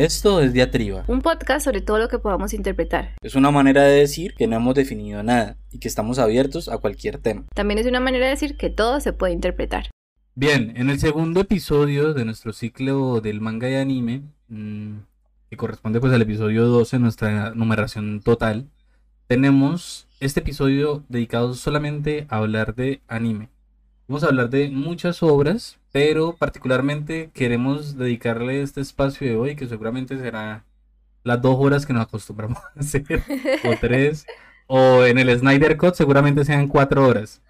Esto es Diatriba. Un podcast sobre todo lo que podamos interpretar. Es una manera de decir que no hemos definido nada y que estamos abiertos a cualquier tema. También es una manera de decir que todo se puede interpretar. Bien, en el segundo episodio de nuestro ciclo del manga y anime, mmm, que corresponde pues al episodio 12, nuestra numeración total, tenemos este episodio dedicado solamente a hablar de anime. Vamos a hablar de muchas obras, pero particularmente queremos dedicarle este espacio de hoy, que seguramente será las dos horas que nos acostumbramos a hacer, o tres, o en el Snyder Cut seguramente sean cuatro horas.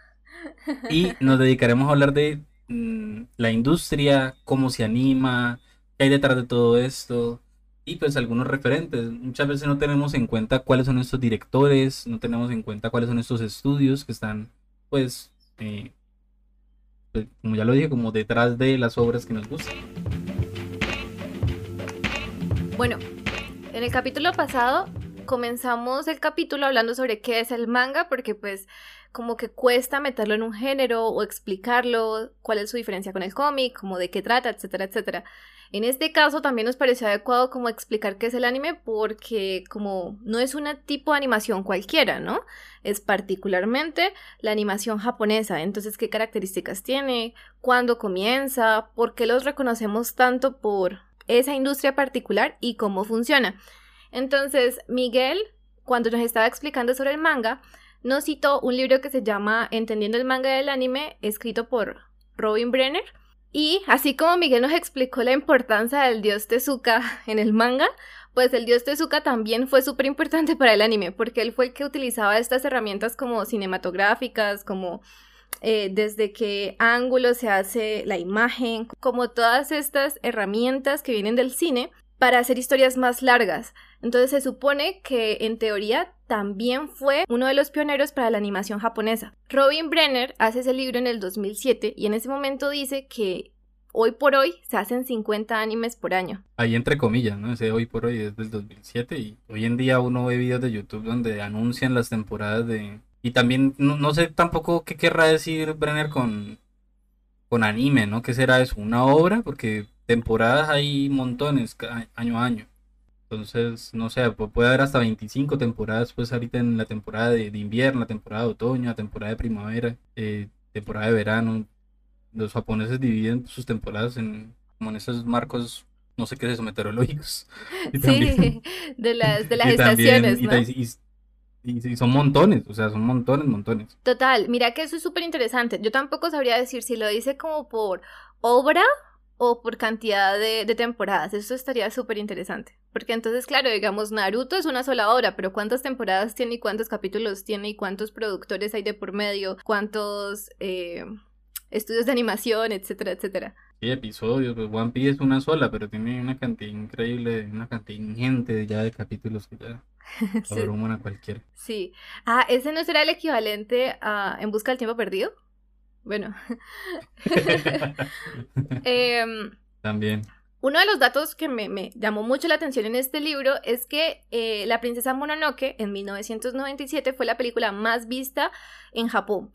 Y nos dedicaremos a hablar de mmm, la industria, cómo se anima, qué hay detrás de todo esto, y pues algunos referentes. Muchas veces no tenemos en cuenta cuáles son estos directores, no tenemos en cuenta cuáles son estos estudios que están, pues, eh, pues, como ya lo dije, como detrás de las obras que nos gustan. Bueno, en el capítulo pasado comenzamos el capítulo hablando sobre qué es el manga, porque pues como que cuesta meterlo en un género o explicarlo, cuál es su diferencia con el cómic, como de qué trata, etcétera, etcétera. En este caso también nos pareció adecuado como explicar qué es el anime porque como no es un tipo de animación cualquiera, ¿no? Es particularmente la animación japonesa. Entonces, ¿qué características tiene? ¿Cuándo comienza? ¿Por qué los reconocemos tanto por esa industria particular y cómo funciona? Entonces, Miguel, cuando nos estaba explicando sobre el manga, nos citó un libro que se llama Entendiendo el manga del anime, escrito por Robin Brenner y así como Miguel nos explicó la importancia del dios Tezuka en el manga, pues el dios Tezuka también fue súper importante para el anime, porque él fue el que utilizaba estas herramientas como cinematográficas, como eh, desde qué ángulo se hace la imagen, como todas estas herramientas que vienen del cine para hacer historias más largas. Entonces se supone que en teoría también fue uno de los pioneros para la animación japonesa. Robin Brenner hace ese libro en el 2007 y en ese momento dice que hoy por hoy se hacen 50 animes por año. Ahí entre comillas, ¿no? Ese hoy por hoy es del 2007 y hoy en día uno ve videos de YouTube donde anuncian las temporadas de... Y también no, sé tampoco qué querrá decir Brenner con, con anime, ¿no? ¿Qué será eso? ¿Una obra? Porque temporadas hay montones año a año. Entonces, no sé, puede haber hasta 25 temporadas, pues ahorita en la temporada de, invierno, la temporada de otoño, la temporada de primavera, eh, temporada de verano. Los japoneses dividen sus temporadas en, como en esos marcos, no sé qué es eso, meteorológicos. sí, de las, de las estaciones, ¿no? Y, son montones, o sea, son montones, montones. Total, mira que eso es súper interesante. Yo tampoco sabría decir si lo dice como por obra o por cantidad de, de temporadas. Eso estaría súper interesante. Porque entonces, claro, digamos, Naruto es una sola obra, pero ¿cuántas temporadas tiene y cuántos capítulos tiene y cuántos productores hay de por medio? ¿Cuántos eh, estudios de animación, etcétera, etcétera? Sí, episodios, pues One Piece es una sola, pero tiene una cantidad increíble, una cantidad ingente ya de capítulos que ya abruman a cualquiera. Sí. Ah, ¿ese no será el equivalente a En Busca del Tiempo Perdido? Bueno. Em, También. Uno de los datos que me, llamó mucho la atención en este libro es que eh, La Princesa Mononoke en 1997 fue la película más vista en Japón.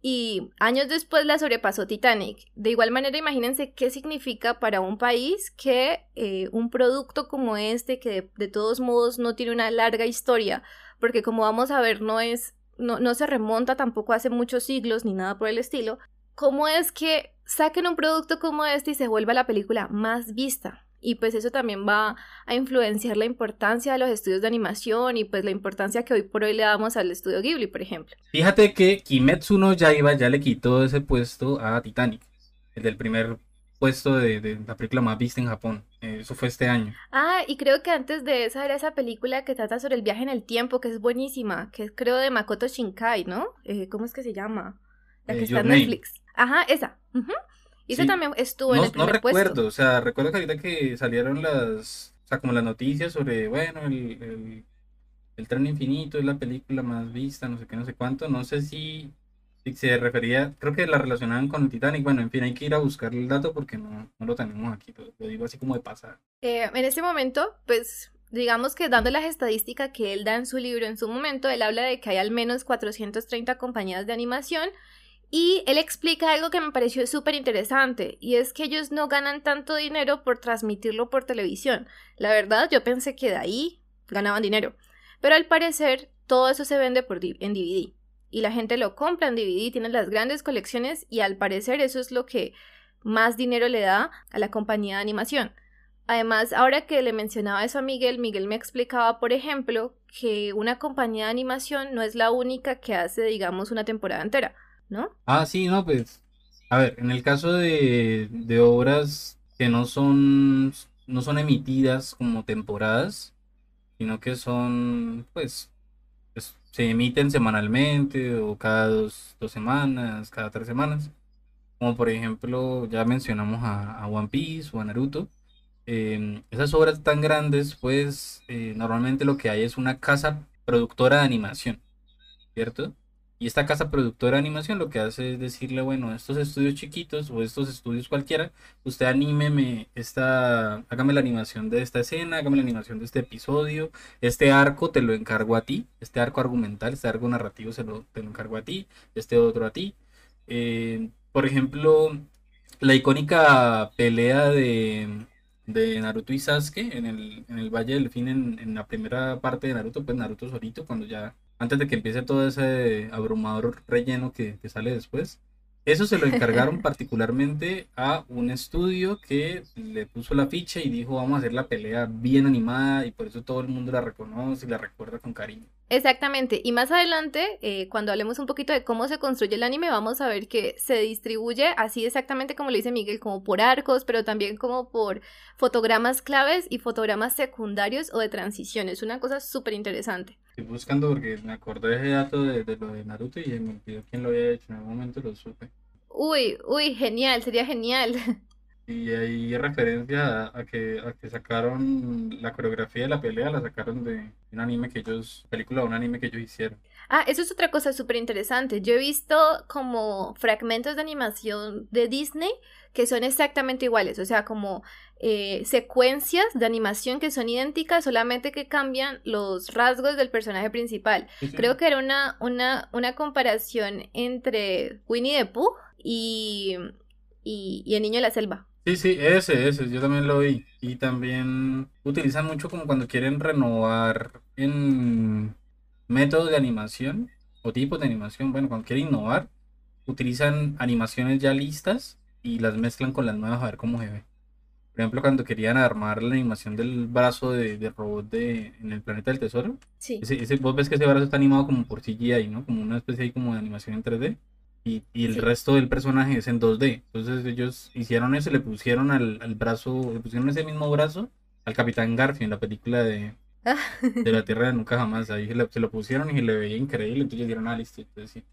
Y años después la sobrepasó Titanic. De igual manera, imagínense qué significa para un país que eh, un producto como este, que de, todos modos no tiene una larga historia, porque como vamos a ver, no es no, no se remonta tampoco hace muchos siglos ni nada por el estilo, ¿cómo es que saquen un producto como este y se vuelva la película más vista? Y pues eso también va a influenciar la importancia de los estudios de animación y pues la importancia que hoy por hoy le damos al estudio Ghibli, por ejemplo. Fíjate que Kimetsu no Yaiba ya le quitó ese puesto a Titanic, el del primer puesto de, la película más vista en Japón. Eh, eso fue este año. Ah, y creo que antes de esa era esa película que trata sobre el viaje en el tiempo, que es buenísima, que es creo de Makoto Shinkai, ¿no? Eh, ¿Cómo es que se llama? La que eh, está en Netflix. Ajá, esa. Y esa también estuvo en el primer No recuerdo, o sea, recuerdo que ahorita que salieron las, o sea, como las noticias sobre, bueno, el, el, el tren infinito es la película más vista, no sé qué, no sé cuánto, no sé si se refería, creo que la relacionaban con el Titanic. Bueno, en fin, hay que ir a buscar el dato porque no, no lo tenemos aquí, lo digo así como de pasar. Eh, en este momento, pues digamos que dando las estadísticas que él da en su libro en su momento, él habla de que hay al menos 430 compañías de animación Y él explica algo que me pareció súper interesante, y es que ellos no ganan tanto dinero por transmitirlo por televisión. La verdad, yo pensé que de ahí ganaban dinero, pero al parecer todo eso se vende por en DVD. Y la gente lo compra en DVD, tiene las grandes colecciones y al parecer eso es lo que más dinero le da a la compañía de animación. Además, ahora que le mencionaba eso a Miguel, Miguel me explicaba, por ejemplo, que una compañía de animación no es la única que hace, digamos, una temporada entera, ¿no? Ah, sí, no, pues, a ver, en el caso de, de obras que no son, no son emitidas como temporadas, sino que son, pues, se emiten semanalmente o cada dos, dos semanas, cada tres semanas. Como por ejemplo, ya mencionamos a, One Piece o a Naruto. Em, esas obras tan grandes, pues eh, normalmente lo que hay es una casa productora de animación, ¿cierto? Y esta casa productora de animación lo que hace es decirle, bueno, estos estudios chiquitos o estos estudios cualquiera, usted anímeme esta, hágame la animación de esta escena, hágame la animación de este episodio, este arco te lo encargo a ti, este arco argumental, este arco narrativo se lo, te lo encargo a ti, este otro a ti. Eh, por ejemplo, la icónica pelea de, de Naruto y Sasuke en el, en el Valle del Fin en, en, la primera parte de Naruto, pues Naruto solito, cuando ya, antes de que empiece todo ese abrumador relleno que, que sale después. Eso se lo encargaron particularmente a un estudio que le puso la ficha y dijo vamos a hacer la pelea bien animada y por eso todo el mundo la reconoce y la recuerda con cariño. Exactamente, y más adelante, eh, cuando hablemos un poquito de cómo se construye el anime, vamos a ver que se distribuye así exactamente como le dice Miguel, como por arcos, pero también como por fotogramas claves y fotogramas secundarios o de transiciones, una cosa súper interesante. Estoy buscando porque me acordé de ese dato de, de, lo de Naruto y me olvidó quién lo había hecho, en algún momento lo supe. Uy, uy, genial, sería genial. Y hay referencia a, que, a que sacaron la coreografía de la pelea, la sacaron de un anime que ellos, película o un anime que ellos hicieron. Ah, eso es otra cosa súper interesante. Yo he visto como fragmentos de animación de Disney que son exactamente iguales, o sea, como eh, secuencias de animación que son idénticas, solamente que cambian los rasgos del personaje principal. Creo que era una, una, una comparación entre Winnie the Pooh y, y, y El Niño de la Selva. Sí, sí, ese, ese, yo también lo vi. Y también utilizan mucho como cuando quieren renovar en métodos de animación o tipos de animación. Bueno, cuando quieren innovar, utilizan animaciones ya listas y las mezclan con las nuevas a ver cómo se ve. Por ejemplo, cuando querían armar la animación del brazo de, robot de, en el planeta del tesoro. Sí. Ese, vos ves que ese brazo está animado como por CGI, ¿no? Como una especie de, como de animación en 3D y, el resto del personaje es en 2D. Entonces ellos hicieron eso, le pusieron al, brazo, le pusieron ese mismo brazo al Capitán Garfield en la película de, de la Tierra de Nunca Jamás. Ahí se, lo pusieron y se le veía increíble, entonces dieron ah, listo, entonces sí,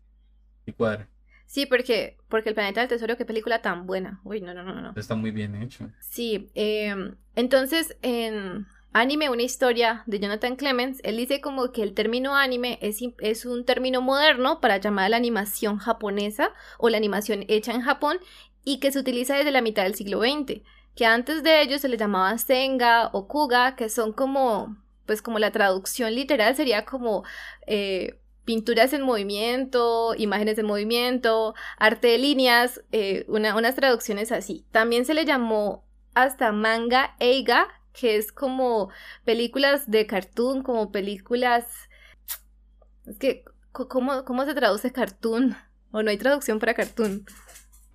y cuadra. Sí, porque, porque El Planeta del Tesoro, qué película tan buena. Uy, no, no, no, no. Está muy bien hecho. Sí, eh, entonces en Anime, una historia de Jonathan Clemens, él dice como que el término anime es, es, un término moderno para llamar a la animación japonesa o la animación hecha en Japón y que se utiliza desde la mitad del siglo XX, que antes de ello se le llamaba senga o kuga, que son como, pues como la traducción literal sería como eh, pinturas en movimiento, imágenes en movimiento, arte de líneas, eh, unas traducciones así. También se le llamó hasta manga eiga, que es como películas de cartoon, como películas... Es que, ¿cómo, cómo se traduce cartoon? ¿O no hay traducción para cartoon?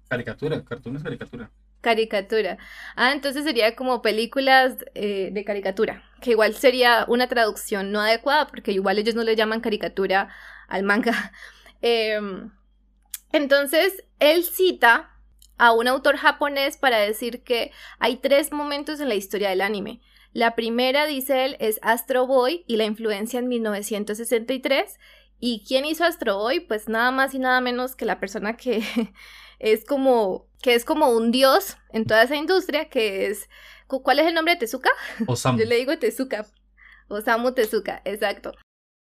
Caricatura, cartoon es caricatura. Caricatura. Ah, entonces sería como películas eh, de caricatura, que igual sería una traducción no adecuada, porque igual ellos no le llaman caricatura al manga. Em, entonces, él cita a un autor japonés para decir que hay tres momentos en la historia del anime. La primera, dice él, es Astro Boy y la influencia en 1963. ¿Y quién hizo Astro Boy? Pues nada más y nada menos que la persona que es como que es como un dios en toda esa industria, que es ¿cuál es el nombre de Tezuka? Osamu. Yo le digo Tezuka. Osamu Tezuka, exacto.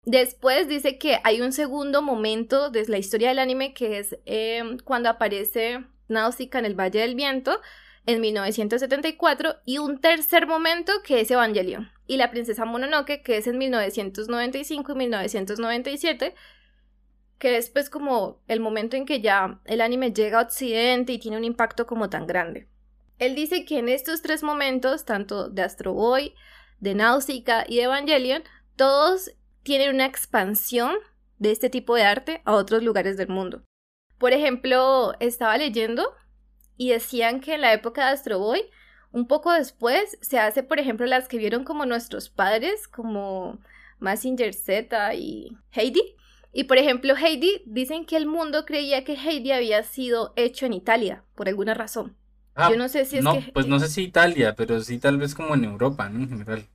Después dice que hay un segundo momento de la historia del anime que es em, cuando aparece Náusica en el Valle del Viento en 1974 y un tercer momento que es Evangelion y la princesa Mononoke que es en 1995 y 1997 que es pues como el momento en que ya el anime llega a Occidente y tiene un impacto como tan grande. Él dice que en estos tres momentos, tanto de Astro Boy, de Nausicaa y de Evangelion, todos tienen una expansión de este tipo de arte a otros lugares del mundo. Por ejemplo, estaba leyendo y decían que en la época de Astro Boy, un poco después, se hace, por ejemplo, las que vieron como nuestros padres, como Massinger Z y Heidi. Y por ejemplo, Heidi, dicen que el mundo creía que Heidi había sido hecho en Italia, por alguna razón. Ah, Yo no sé si es que... Pues no sé si Italia, pero sí tal vez como en Europa, ¿no? En general.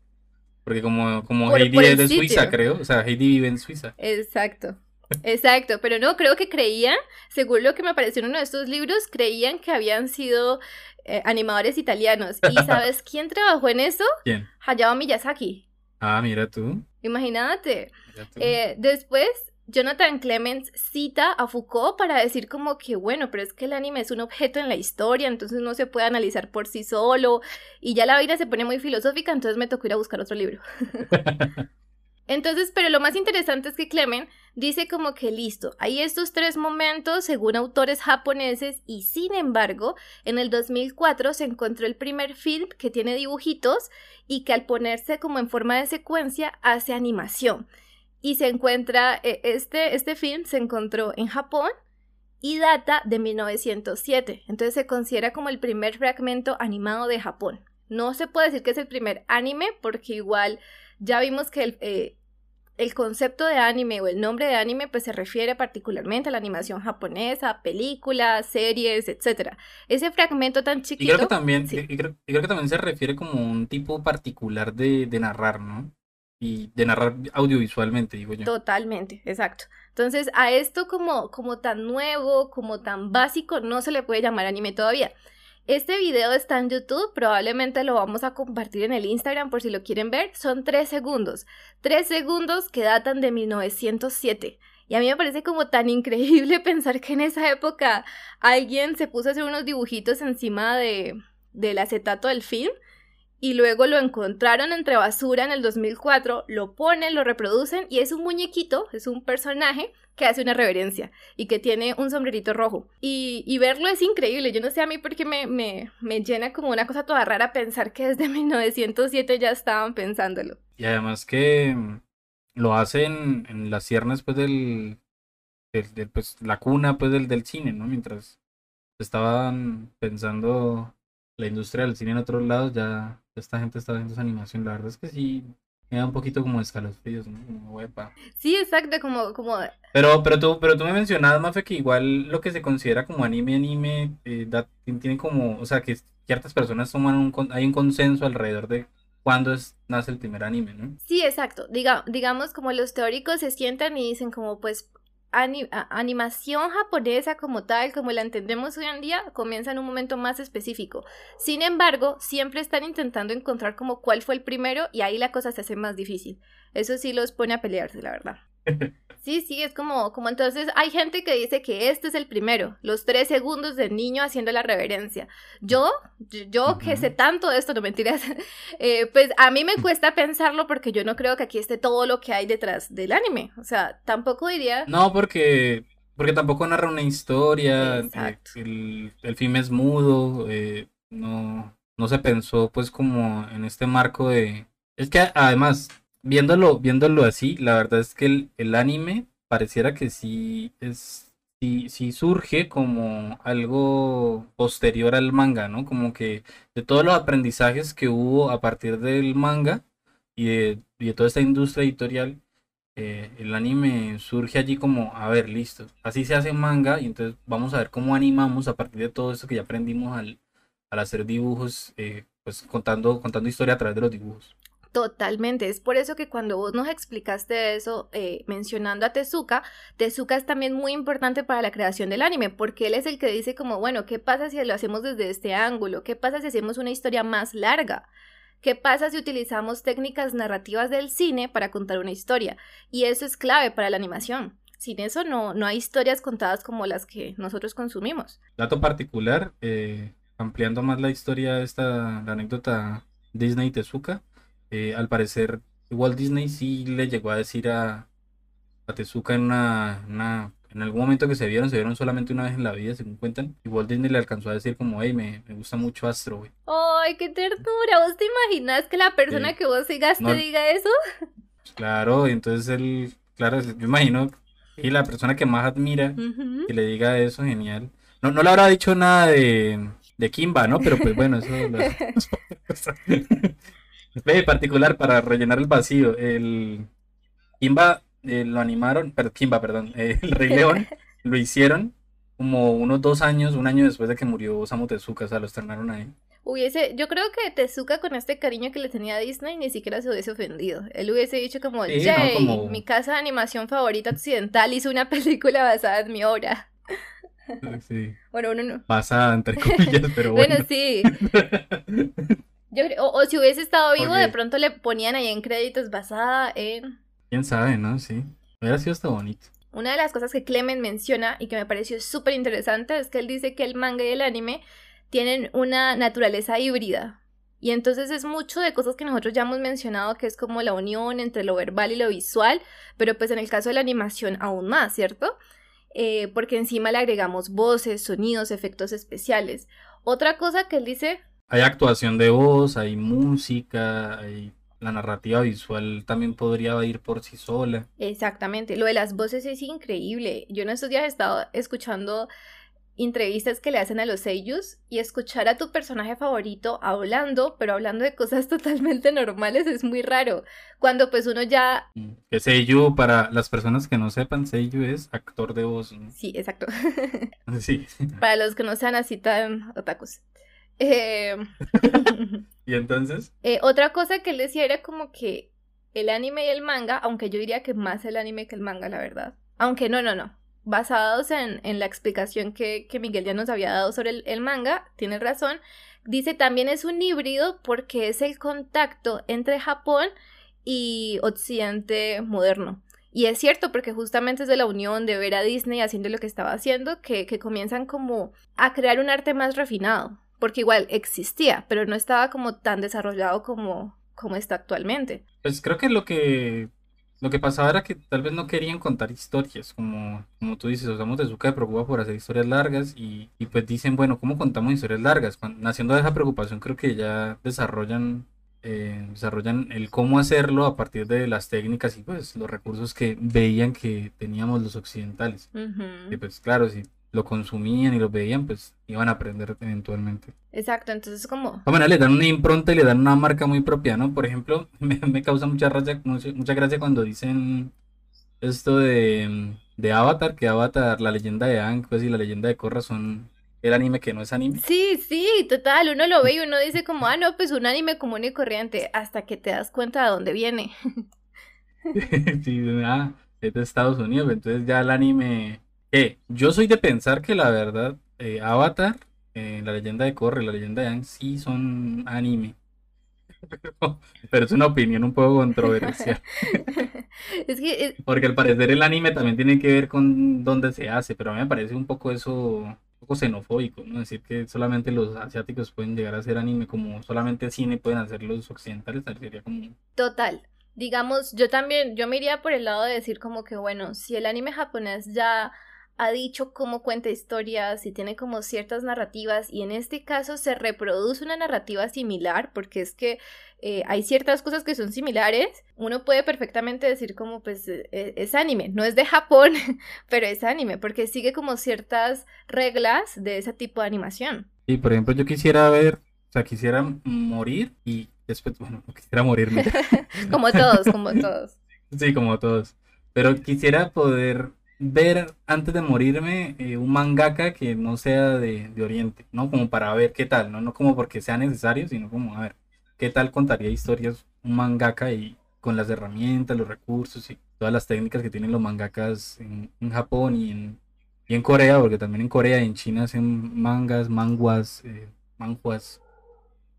Porque como, como Heidi es de Suiza, creo. O sea, Heidi vive en Suiza. Exacto. Exacto, pero no, creo que creían, según lo que me apareció en uno de estos libros, creían que habían sido eh, animadores italianos. ¿Y sabes quién trabajó en eso? ¿Quién? Hayao Miyazaki. Ah, mira tú. Imagínate. Eh, después, Jonathan Clements cita a Foucault para decir como que, bueno, pero es que el anime es un objeto en la historia, entonces no se puede analizar por sí solo. Y ya la vida se pone muy filosófica, entonces me tocó ir a buscar otro libro. Entonces, pero lo más interesante es que Clement dice como que listo, hay estos tres momentos según autores japoneses y sin embargo, en el 2004 se encontró el primer film que tiene dibujitos y que al ponerse como en forma de secuencia hace animación. Y se encuentra, e, este, este film se encontró en Japón y data de 1907. Entonces se considera como el primer fragmento animado de Japón. No se puede decir que es el primer anime porque igual ya vimos que el, eh, el, concepto de anime o el nombre de anime pues se refiere particularmente a la animación japonesa, películas, series, etc. Ese fragmento tan chiquito... Y creo que también, creo, que también se refiere como un tipo particular de, de narrar, ¿no? y de narrar audiovisualmente, digo yo. Totalmente, exacto. Entonces, a esto como, como tan nuevo, como tan básico, no se le puede llamar anime todavía. Este video está en YouTube, probablemente lo vamos a compartir en el Instagram por si lo quieren ver. Son tres segundos, tres segundos que datan de 1907. Y a mí me parece como tan increíble pensar que en esa época alguien se puso a hacer unos dibujitos encima de, del acetato del film y luego lo encontraron entre basura en el 2004, lo ponen, lo reproducen y es un muñequito, es un personaje que hace una reverencia y que tiene un sombrerito rojo. Y, verlo es increíble, yo no sé a mí por qué me, me, me, llena como una cosa toda rara pensar que desde 1907 ya estaban pensándolo. Y además que mm, lo hacen en las ciernes pues del, pues la cuna pues del, del cine, ¿no? Mientras estaban pensando la industria del cine en otros lados ya esta gente está haciendo esa animación. La verdad es que sí me da un poquito como escalofríos, ¿no? Como huepa. Sí, exacto, como, como... Pero, pero tú, pero tú me mencionabas, Mafe, que igual lo que se considera como anime, anime, eh, tiene como, o sea, que ciertas personas toman un, hay un consenso alrededor de cuándo es, nace el primer anime, ¿no? Sí, exacto. Diga, digamos, como los teóricos se sientan y dicen como, pues, animación japonesa como tal, como la entendemos hoy en día, comienza en un momento más específico. Sin embargo, siempre están intentando encontrar como cuál fue el primero y ahí la cosa se hace más difícil. Eso sí los pone a pelearse, la verdad. Sí, sí, es como, como entonces hay gente que dice que este es el primero, los tres segundos del niño haciendo la reverencia. Yo, yo que sé tanto de esto, no mentiras, eh, pues a mí me cuesta pensarlo porque yo no creo que aquí esté todo lo que hay detrás del anime. O sea, tampoco diría... No, porque, porque tampoco narra una historia, eh, el, el film es mudo, eh, no, no se pensó pues como en este marco de... Es que además viéndolo, viéndolo así, la verdad es que el, anime pareciera que sí es sí, sí, surge como algo posterior al manga, ¿no? Como que de todos los aprendizajes que hubo a partir del manga y de, toda esta industria editorial, eh, el anime surge allí como, a ver, listo, así se hace manga y entonces vamos a ver cómo animamos a partir de todo eso que ya aprendimos al, hacer dibujos, eh, pues contando, contando historia a través de los dibujos. Totalmente, es por eso que cuando vos nos explicaste eso eh, mencionando a Tezuka, Tezuka es también muy importante para la creación del anime, porque él es el que dice como, bueno, ¿qué pasa si lo hacemos desde este ángulo? ¿Qué pasa si hacemos una historia más larga? ¿Qué pasa si utilizamos técnicas narrativas del cine para contar una historia? Y eso es clave para la animación. Sin eso no, no hay historias contadas como las que nosotros consumimos. Dato particular, eh, ampliando más la historia, esta la anécdota Disney Tezuka, eh, al parecer Walt Disney sí le llegó a decir a, a Tezuka en una, una en algún momento que se vieron, se vieron solamente una vez en la vida, según cuentan. Y Walt Disney le alcanzó a decir como, hey, me, me gusta mucho Astro, güey. Ay, qué ternura. ¿Vos te imaginas que la persona que vos sigas te diga eso? Pues claro, y entonces él, claro, yo imagino, y la persona que más admira, que le diga eso, genial. No, no le habrá dicho nada de, de Kimba, ¿no? Pero pues bueno, eso... En particular, para rellenar el vacío, el Kimba eh, lo animaron, pero Kimba, perdón, eh, el Rey León lo hicieron como unos dos años, un año después de que murió Osamu Tezuka, o sea, lo estrenaron ahí. Hubiese, yo creo que Tezuka con este cariño que le tenía a Disney ni siquiera se hubiese ofendido. Él hubiese dicho como, Jay, mi casa de animación favorita occidental hizo una película basada en mi obra. Sí. Bueno, uno no. Basada entre comillas, pero bueno. bueno, sí. Yo, o, o, si hubiese estado vivo, de pronto le ponían ahí en créditos basada en Quién sabe, ¿no? Sí. Hubiera sido hasta bonito. Una de las cosas que Clement menciona y que me pareció súper interesante es que él dice que el manga y el anime tienen una naturaleza híbrida. Y entonces es mucho de cosas que nosotros ya hemos mencionado, que es como la unión entre lo verbal y lo visual, pero pues en el caso de la animación aún más, ¿cierto? Eh, porque encima le agregamos voces, sonidos, efectos especiales. Otra cosa que él dice... Hay actuación de voz, hay música, hay la narrativa visual también podría ir por sí sola. Exactamente, lo de las voces es increíble. Yo en estos días he estado escuchando entrevistas que le hacen a los seiyus y escuchar a tu personaje favorito hablando, pero hablando de cosas totalmente normales es muy raro. Cuando pues uno ya... Mm, que seiyu, para las personas que no sepan, seiyu es actor de voz. Sí, exacto. sí. Para los que no sean así tan otakus. Eh... ¿Y entonces? Eh, otra cosa que él decía era como que el anime y el manga, aunque yo diría que más el anime que el manga, la verdad. Aunque no, no, no. Basados en, en la explicación que, que, Miguel ya nos había dado sobre el, el manga, tiene razón. Dice también es un híbrido porque es el contacto entre Japón y Occidente moderno. Y es cierto, porque justamente es de la unión de ver a Disney haciendo lo que estaba haciendo, que, que comienzan como a crear un arte más refinado porque igual existía, pero no estaba como tan desarrollado como, como está actualmente. Pues creo que lo que lo que pasaba era que tal vez no querían contar historias, como, como tú dices, Osamu Tezuka se preocupa por hacer historias largas y, y, pues dicen, bueno, ¿cómo contamos historias largas? Cuando, naciendo de esa preocupación creo que ya desarrollan, eh, desarrollan el cómo hacerlo a partir de las técnicas y pues los recursos que veían que teníamos los occidentales. Y pues claro, si lo consumían y lo veían, pues iban a aprender eventualmente. Exacto, entonces como... Bueno, le dan una impronta y le dan una marca muy propia, ¿no? Por ejemplo, me, causa mucha, gracia, mucha gracia cuando dicen esto de, de Avatar, que Avatar, la leyenda de Aang, pues y la leyenda de Korra son el anime que no es anime. Sí, sí, total, uno lo ve y uno dice como, ah, no, pues un anime común y corriente, hasta que te das cuenta de dónde viene. sí, ah, es de Estados Unidos, entonces ya el anime eh, yo soy de pensar que la verdad, eh, Avatar, eh, la leyenda de Korra la leyenda de Aang sí son anime. Pero es una opinión un poco controversial. es que, Porque al parecer el anime también tiene que ver con dónde se hace, pero a mí me parece un poco eso, un poco xenofóbico, ¿no? Decir que solamente los asiáticos pueden llegar a hacer anime como solamente cine pueden hacer los occidentales, sería como... Total. Digamos, yo también, yo me iría por el lado de decir como que, bueno, si el anime japonés ya ha dicho cómo cuenta historias y tiene como ciertas narrativas y en este caso se reproduce una narrativa similar porque es que eh, hay ciertas cosas que son similares uno puede perfectamente decir como pues e, e, es, anime no es de Japón pero es anime porque sigue como ciertas reglas de ese tipo de animación. Y por ejemplo yo quisiera ver o sea quisiera morir y después bueno quisiera morirme como todos como todos. Sí como todos. Pero quisiera poder ver antes de morirme eh, un mangaka que no sea de, Oriente, ¿no? Como para ver qué tal, ¿no? No como porque sea necesario, sino como a ver qué tal contaría historias un mangaka y con las herramientas, los recursos y todas las técnicas que tienen los mangakas en, Japón y en, y en Corea, porque también en Corea y en China hacen mangas, manguas, eh, manjuas,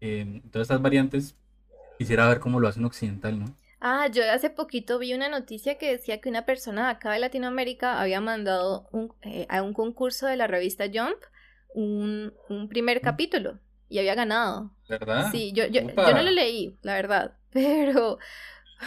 eh, todas estas variantes. Quisiera ver cómo lo hacen occidental, ¿no? Ah, yo hace poquito vi una noticia que decía que una persona acá de Latinoamérica había mandado eh, a un concurso de la revista Jump un, primer capítulo y había ganado. ¿Verdad? Sí, yo, yo, yo no lo leí, la verdad, pero,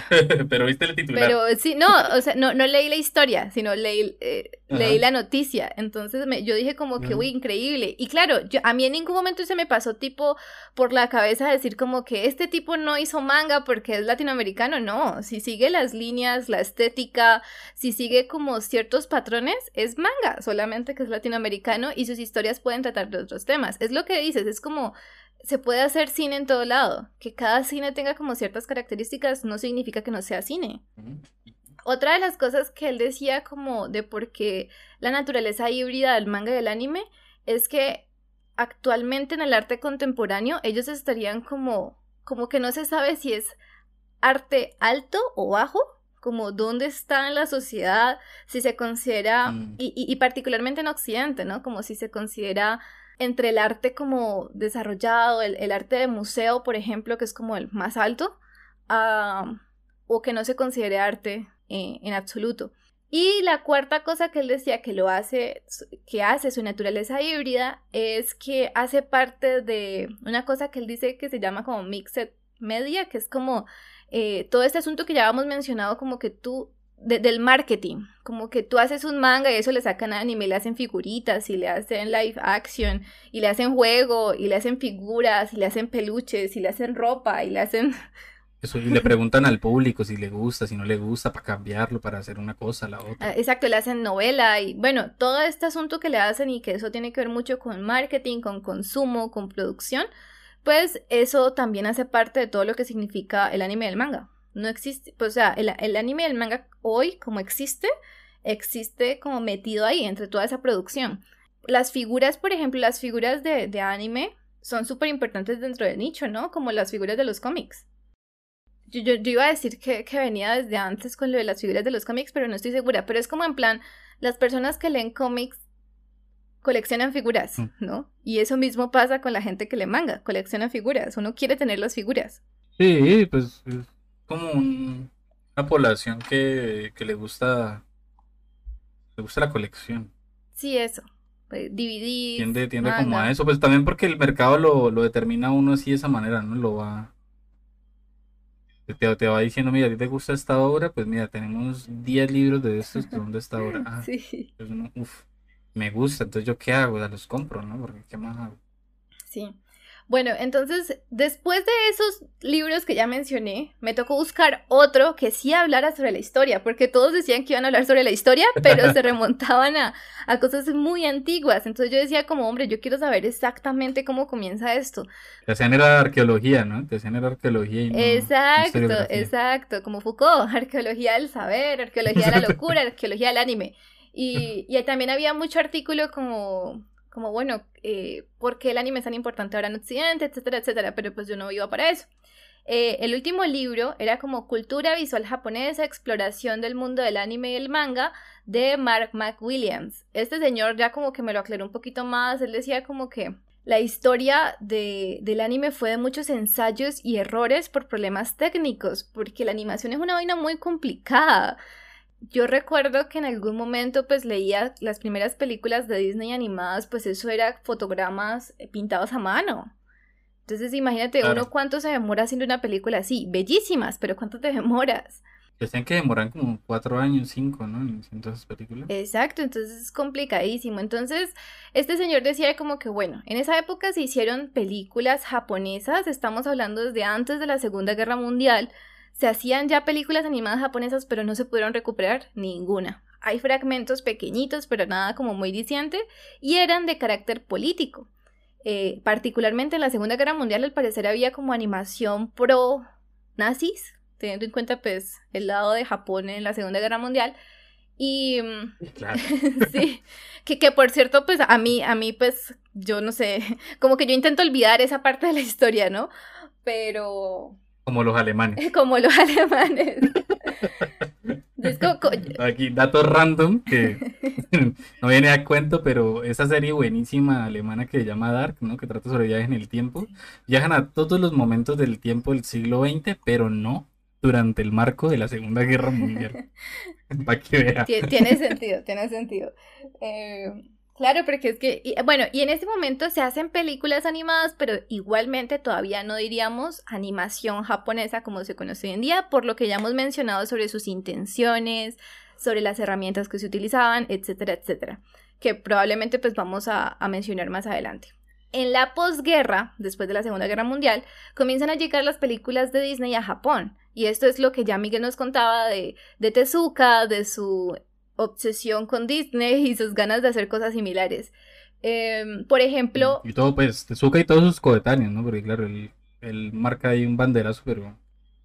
pero viste el titular. Pero sí, no, o sea, no, no leí la historia, sino leí, eh, leí la noticia. Entonces me, yo dije como que, uy, increíble. Y claro, yo, a mí en ningún momento se me pasó tipo por la cabeza decir como que este tipo no hizo manga porque es latinoamericano. No, si sigue las líneas, la estética, si sigue como ciertos patrones, es manga, solamente que es latinoamericano y sus historias pueden tratar de otros temas. Es lo que dices, es como se puede hacer cine en todo lado. Que cada cine tenga como ciertas características no significa que no sea cine. Otra de las cosas que él decía como de por qué la naturaleza híbrida del manga y del anime es que actualmente en el arte contemporáneo ellos estarían como como que no se sabe si es arte alto o bajo, como dónde está en la sociedad, si se considera, mm. y, y, particularmente en Occidente, ¿no? Como si se considera entre el arte como desarrollado, el, arte de museo, por ejemplo, que es como el más alto, o que no se considere arte eh, en absoluto. Y la cuarta cosa que él decía que lo hace, que hace su naturaleza híbrida, es que hace parte de una cosa que él dice que se llama como mixed media, que es como eh, todo este asunto que ya habíamos mencionado, como que tú del marketing, como que tú haces un manga y eso le sacan anime, le hacen figuritas y le hacen live action y le hacen juego y le hacen figuras y le hacen peluches y le hacen ropa y le hacen... Eso, y le preguntan al público si le gusta, si no le gusta, para cambiarlo, para hacer una cosa, la otra. Ah, exacto, le hacen novela y bueno, todo este asunto que le hacen y que eso tiene que ver mucho con marketing, con consumo, con producción, pues eso también hace parte de todo lo que significa el anime del manga no existe, pues, o sea, el, anime y el manga hoy, como existe, existe como metido ahí entre toda esa producción. Las figuras, por ejemplo, las figuras de, anime son súper importantes dentro del nicho, ¿no? Como las figuras de los cómics. Yo, yo, iba a decir que, que, venía desde antes con lo de las figuras de los cómics, pero no estoy segura. Pero es como en plan, las personas que leen cómics coleccionan figuras, mm. ¿no? Y eso mismo pasa con la gente que lee manga, colecciona figuras. Uno quiere tener las figuras. Sí, pues como una población que, le gusta le gusta la colección. Sí, eso. Pues, dividir. Tiende, tiende como a eso, pues también porque el mercado lo, determina uno así de esa manera, ¿no? Lo va. Te, te, va diciendo, mira, a ti te gusta esta obra, pues mira, tenemos 10 libros de estos que son de esta obra. Ah, sí. Pues me gusta, entonces yo qué hago, o los compro, ¿no? Porque qué más hago. Sí. Bueno, entonces, después de esos libros que ya mencioné, me tocó buscar otro que sí hablara sobre la historia, porque todos decían que iban a hablar sobre la historia, pero se remontaban a, cosas muy antiguas. Entonces yo decía como, hombre, yo quiero saber exactamente cómo comienza esto. Hacían era arqueología, ¿no? Hacían era arqueología y no Exacto, exacto, como Foucault, arqueología del saber, arqueología de la locura, arqueología del anime. Y, y también había mucho artículo como como, bueno, eh, ¿por qué el anime es tan importante ahora en Occidente? Etcétera, etcétera, pero pues yo no iba para eso. Eh, el último libro era como Cultura Visual Japonesa, Exploración del Mundo del Anime y el Manga, de Mark McWilliams. Este señor ya como que me lo aclaró un poquito más, él decía como que la historia de, del anime fue de muchos ensayos y errores por problemas técnicos, porque la animación es una vaina muy complicada yo recuerdo que en algún momento pues leía las primeras películas de Disney animadas, pues eso era fotogramas eh, pintados a mano. Entonces imagínate uno cuánto se demora haciendo una película así, bellísimas, pero cuánto te demoras. Decían que demoran como cuatro años, cinco, ¿no? En esas películas. Exacto, entonces es complicadísimo. Entonces, este señor decía como que, bueno, en esa época se hicieron películas japonesas, estamos hablando desde antes de la Segunda Guerra Mundial, se hacían ya películas animadas japonesas, pero no se pudieron recuperar ninguna. Hay fragmentos pequeñitos, pero nada como muy diciente, y eran de carácter político. Eh, particularmente en la Segunda Guerra Mundial, al parecer había como animación pro nazis, teniendo en cuenta pues el lado de Japón en la Segunda Guerra Mundial. Y mm, claro. sí, que, que, por cierto, pues a mí, a mí, pues, yo no sé, como que yo intento olvidar esa parte de la historia, ¿no? Pero, como los alemanes. Como los alemanes. Aquí, datos random que no viene a cuento, pero esa serie buenísima alemana que se llama Dark, ¿no? Que trata sobre viajes en el tiempo. Viajan a todos los momentos del tiempo del siglo XX, pero no durante el marco de la Segunda Guerra Mundial. Para que vea. Tiene sentido, tiene sentido. Eh, Claro, porque es que, bueno, y en este momento se hacen películas animadas, pero igualmente todavía no diríamos animación japonesa como se conoce hoy en día, por lo que ya hemos mencionado sobre sus intenciones, sobre las herramientas que se utilizaban, etcétera, etcétera, que probablemente pues vamos a, mencionar más adelante. En la posguerra, después de la Segunda Guerra Mundial, comienzan a llegar las películas de Disney a Japón. Y esto es lo que ya Miguel nos contaba de, de Tezuka, de su obsesión con Disney y sus ganas de hacer cosas similares. Em, por ejemplo... Y todo, pues, Tezuka y todos sus coetáneos, ¿no? Porque claro, él, marca ahí un banderazo, pero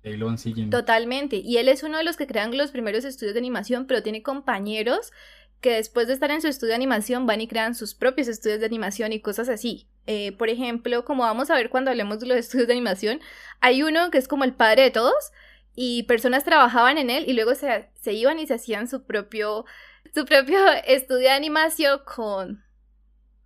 ahí lo van siguiendo. Totalmente. Y él es uno de los que crean los primeros estudios de animación, pero tiene compañeros que después de estar en su estudio de animación van y crean sus propios estudios de animación y cosas así. Eh, por ejemplo, como vamos a ver cuando hablemos de los estudios de animación, hay uno que es como el padre de todos, y personas trabajaban en él y luego se, se iban y se hacían su propio, su propio estudio de animación con,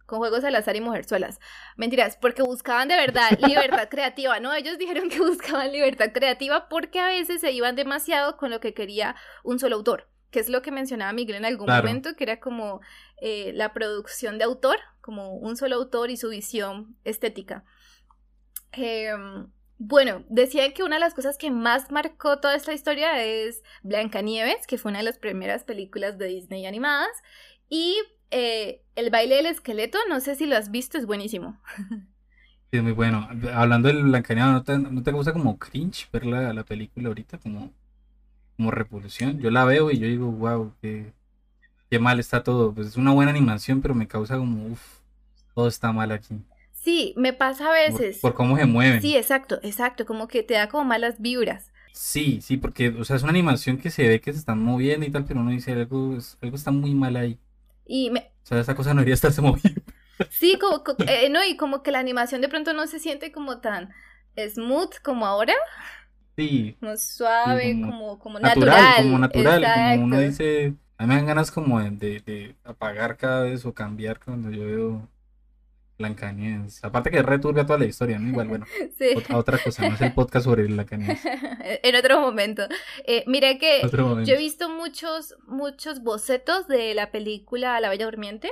con juegos al azar y mujerzuelas. Mentiras, porque buscaban de verdad libertad creativa, ¿no? Ellos dijeron que buscaban libertad creativa porque a veces se iban demasiado con lo que quería un solo autor, que es lo que mencionaba Miguel en algún momento, que era como eh, la producción de autor, como un solo autor y su visión estética. Eh, bueno, decía que una de las cosas que más marcó toda esta historia es Blancanieves, que fue una de las primeras películas de Disney animadas. Y eh, El baile del esqueleto, no sé si lo has visto, es buenísimo. Sí, es muy bueno. Hablando del Blancanieves, ¿no te, no te gusta como cringe ver la, película ahorita? Como, como repulsión. Yo la veo y yo digo, wow, qué, qué mal está todo. Pues es una buena animación, pero me causa como, uff, todo está mal aquí. Sí, me pasa a veces. Por, cómo se mueven. Sí, exacto, exacto, como que te da como malas vibras. Sí, sí, porque, o sea, es una animación que se ve que se están moviendo y tal, pero uno dice algo, algo está muy mal ahí. Y me... O sea, esa cosa no debería estarse moviendo. Sí, como, eh, no, y como que la animación de pronto no se siente como tan smooth como ahora. Sí. Como suave, como, como natural, Como natural, como uno dice, a mí me dan ganas como de, de apagar cada vez o cambiar cuando yo veo Blancanieves. Aparte que returbia toda la historia, ¿no? Igual, bueno. Sí. Otra, cosa, no es el podcast sobre Blancanieves. en otro momento. Eh, mira que yo he visto muchos, muchos bocetos de la película La Bella Durmiente.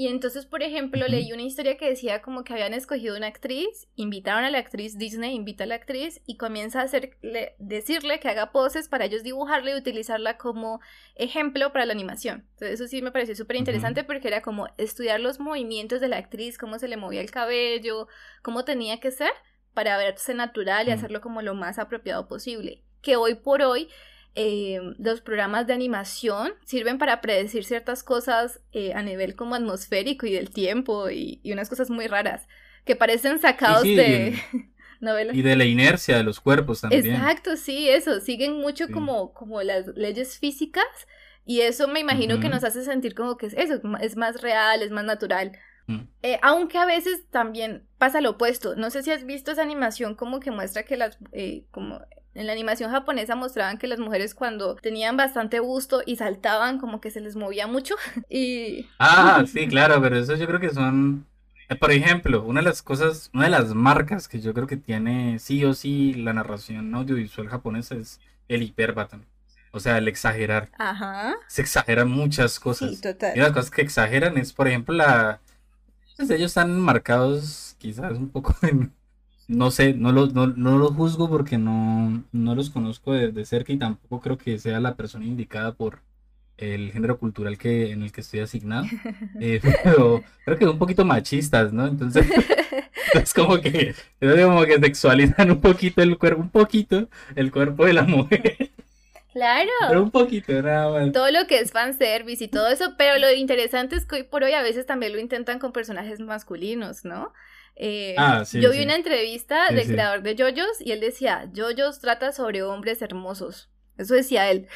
Y entonces, por ejemplo, leí una historia que decía como que habían escogido una actriz, invitaron a la actriz, Disney invita a la actriz y comienza a hacerle, decirle que haga poses para ellos dibujarla y utilizarla como ejemplo para la animación. Entonces, eso sí me pareció súper interesante porque era como estudiar los movimientos de la actriz, cómo se le movía el cabello, cómo tenía que ser para verse natural y hacerlo como lo más apropiado posible. Que hoy por hoy eh, los programas de animación sirven para predecir ciertas cosas eh, a nivel como atmosférico y del tiempo y, unas cosas muy raras que parecen sacados de novelas. Y de la inercia de los cuerpos también. Exacto, sí, eso. Siguen mucho como, como las leyes físicas y eso me imagino que nos hace sentir como que es eso, es más real, es más natural. Mm. Eh, aunque a veces también pasa lo opuesto. No sé si has visto esa animación como que muestra que las, como en la animación japonesa mostraban que las mujeres cuando tenían bastante gusto y saltaban como que se les movía mucho y... Ah, sí, claro, pero eso yo creo que son... Eh, por ejemplo, una de las cosas, una de las marcas que yo creo que tiene sí o sí la narración audiovisual japonesa es el hiperbatón. O sea, el exagerar. Ajá. Se exageran muchas cosas. Sí, total. Y las cosas que exageran es, por ejemplo, la... Pues ellos están marcados quizás un poco en no sé, no los, no, los juzgo porque no, no los conozco de, cerca y tampoco creo que sea la persona indicada por el género cultural que, en el que estoy asignado. Eh, pero creo que son un poquito machistas, ¿no? Entonces, es como que, como que sexualizan un poquito el cuerpo, un poquito el cuerpo de la mujer. Claro. Pero un poquito, nada más. Todo lo que es fanservice y todo eso, pero lo interesante es que hoy por hoy a veces también lo intentan con personajes masculinos, ¿no? Eh, ah, yo vi una entrevista del creador de JoJo's y él decía, JoJo's trata sobre hombres hermosos. Eso decía él.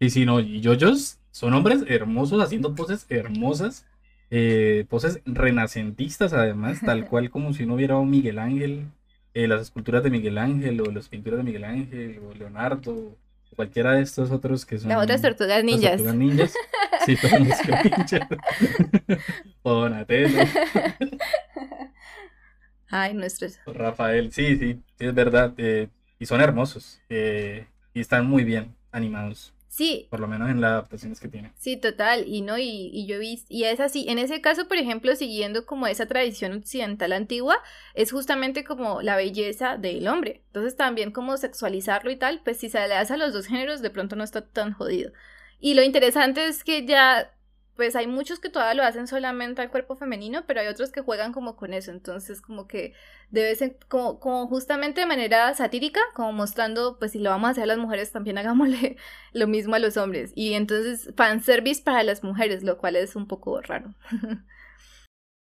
Sí, sí, no, y JoJo's son hombres hermosos haciendo poses hermosas, eh, poses renacentistas además, tal cual como si no hubiera un Miguel Ángel, eh, las esculturas de Miguel Ángel o las pinturas de Miguel Ángel o Leonardo cualquiera de estos otros que son. Las otras tortugas ninjas. tortugas ninjas. Sí, ninjas. Donatello. Ay, nuestros. Rafael, sí, sí, es verdad. Eh, y son hermosos. Eh, y están muy bien animados. Sí. Por lo menos en las adaptaciones que tiene. Sí, total. Y no, y, y yo vi, y es así. En ese caso, por ejemplo, siguiendo como esa tradición occidental antigua, es justamente como la belleza del hombre. Entonces también como sexualizarlo y tal, pues si se le hace a los dos géneros, de pronto no está tan jodido. Y lo interesante es que ya pues hay muchos que todavía lo hacen solamente al cuerpo femenino, pero hay otros que juegan como con eso, entonces como que debe ser como, como justamente de manera satírica, como mostrando, pues si lo vamos a hacer a las mujeres, también hagámosle lo mismo a los hombres. Y entonces fanservice para las mujeres, lo cual es un poco raro.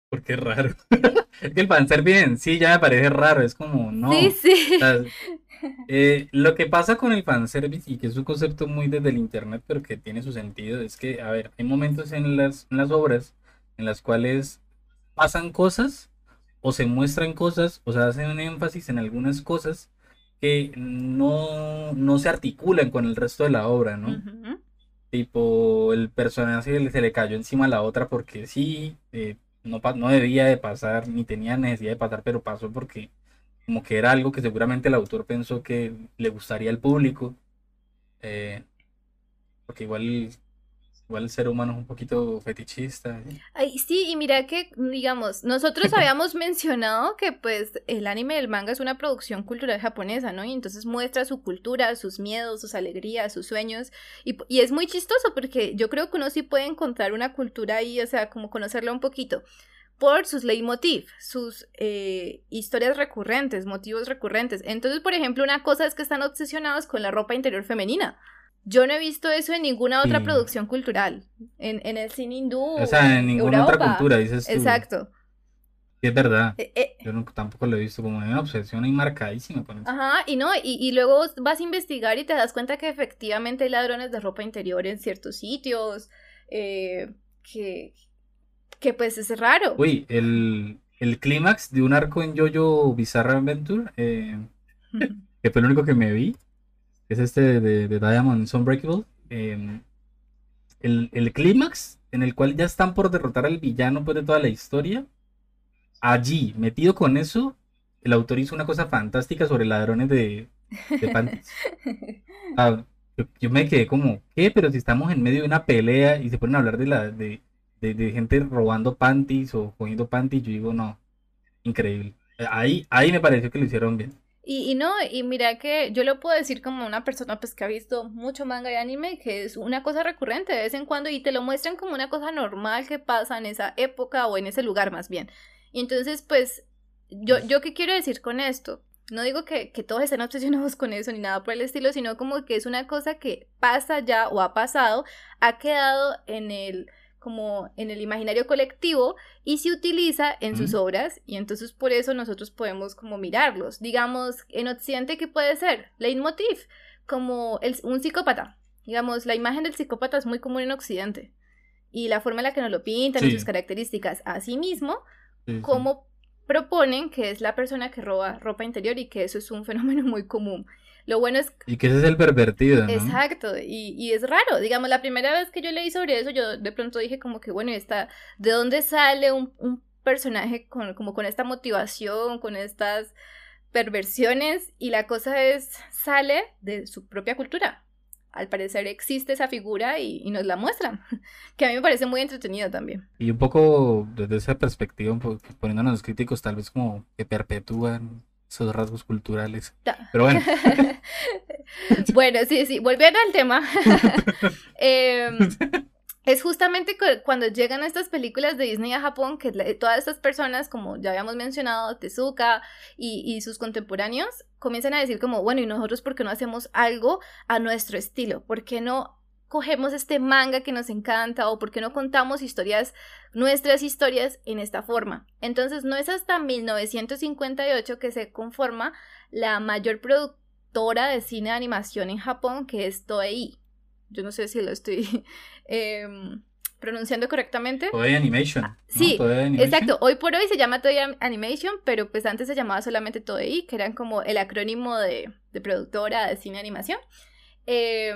Porque es raro. es que el fanservice en sí ya me parece raro, es como, no. Sí, sí. Eh, lo que pasa con el fanservice, y que es un concepto muy desde el internet, pero que tiene su sentido, es que, a ver, hay momentos en las, en las obras en las cuales pasan cosas, o se muestran cosas, o se hacen un énfasis en algunas cosas que no, no se articulan con el resto de la obra, ¿no? Tipo, el personaje se le cayó encima a la otra porque sí, eh, no, no debía de pasar, ni tenía necesidad de pasar, pero pasó porque como que era algo que seguramente el autor pensó que le gustaría al público. Eh, porque igual, igual el ser humano es un poquito fetichista. Ay, sí, y mira que, digamos, nosotros habíamos mencionado que pues el anime del manga es una producción cultural japonesa, ¿no? Y entonces muestra su cultura, sus miedos, sus alegrías, sus sueños. Y, y es muy chistoso porque yo creo que uno sí puede encontrar una cultura ahí, o sea, como conocerla un poquito por sus leitmotiv, sus eh, historias recurrentes, motivos recurrentes. Entonces, por ejemplo, una cosa es que están obsesionados con la ropa interior femenina. Yo no he visto eso en ninguna otra producción cultural. En, en, el cine hindú. O sea, en ninguna otra cultura, dices tú. Exacto. es verdad. Eh, eh. Yo tampoco lo he visto como una obsesión ahí marcadísima con eso. Ajá, y no, y, y, luego vas a investigar y te das cuenta que efectivamente hay ladrones de ropa interior en ciertos sitios. que, que pues es raro. Uy, el, el clímax de un arco en Jojo Bizarre Adventure, eh, que fue el único que me vi, es este de, de Diamond Unbreakable. Em, el, el clímax en el cual ya están por derrotar al villano pues, de toda la historia. Allí, metido con eso, el autor hizo una cosa fantástica sobre ladrones de, de panties. Ah, yo, yo, me quedé como, ¿qué? Pero si estamos en medio de una pelea y se ponen a hablar de la, de, de, gente robando panties o cogiendo panties, yo digo, no, increíble. Ahí, ahí me pareció que lo hicieron bien. Y, y, no, y mira que yo lo puedo decir como una persona pues que ha visto mucho manga y anime, que es una cosa recurrente de vez en cuando y te lo muestran como una cosa normal que pasa en esa época o en ese lugar más bien. Y entonces pues, yo, yo qué quiero decir con esto? No digo que, que todos estén obsesionados con eso ni nada por el estilo, sino como que es una cosa que pasa ya o ha pasado, ha quedado en el como en el imaginario colectivo y se utiliza en sus obras y entonces por eso nosotros podemos como mirarlos. Digamos, en Occidente, ¿qué puede ser? Leitmotiv, como el, un psicópata. Digamos, la imagen del psicópata es muy común en Occidente y la forma en la que nos lo pintan y sus características. Asimismo, como proponen que es la persona que roba ropa interior y que eso es un fenómeno muy común. Lo bueno es... Y que ese es el pervertido, ¿no? Exacto, y, y, es raro. Digamos, la primera vez que yo leí sobre eso, yo de pronto dije como que, bueno, está, ¿de dónde sale un, un personaje con, como con esta motivación, con estas perversiones? Y la cosa es, sale de su propia cultura. Al parecer existe esa figura y, y nos la muestran, que a mí me parece muy entretenido también. Y un poco desde esa perspectiva, poniéndonos críticos tal vez como que perpetúan esos rasgos culturales. Pero bueno. bueno, sí, sí, volviendo al tema. Em, es justamente cuando llegan estas películas de Disney a Japón que todas estas personas, como ya habíamos mencionado, Tezuka y, y, sus contemporáneos, comienzan a decir como, bueno, ¿y nosotros por qué no hacemos algo a nuestro estilo? ¿Por qué no cogemos este manga que nos encanta o por qué no contamos historias, nuestras historias en esta forma. Entonces no es hasta 1958 que se conforma la mayor productora de cine de animación en Japón, que es Toei. Yo no sé si lo estoy em, pronunciando correctamente. Toei Animation. Sí, exacto. Hoy por hoy se llama Toei Animation, pero pues antes se llamaba solamente Toei, que eran como el acrónimo de, de productora de cine de animación. Eh,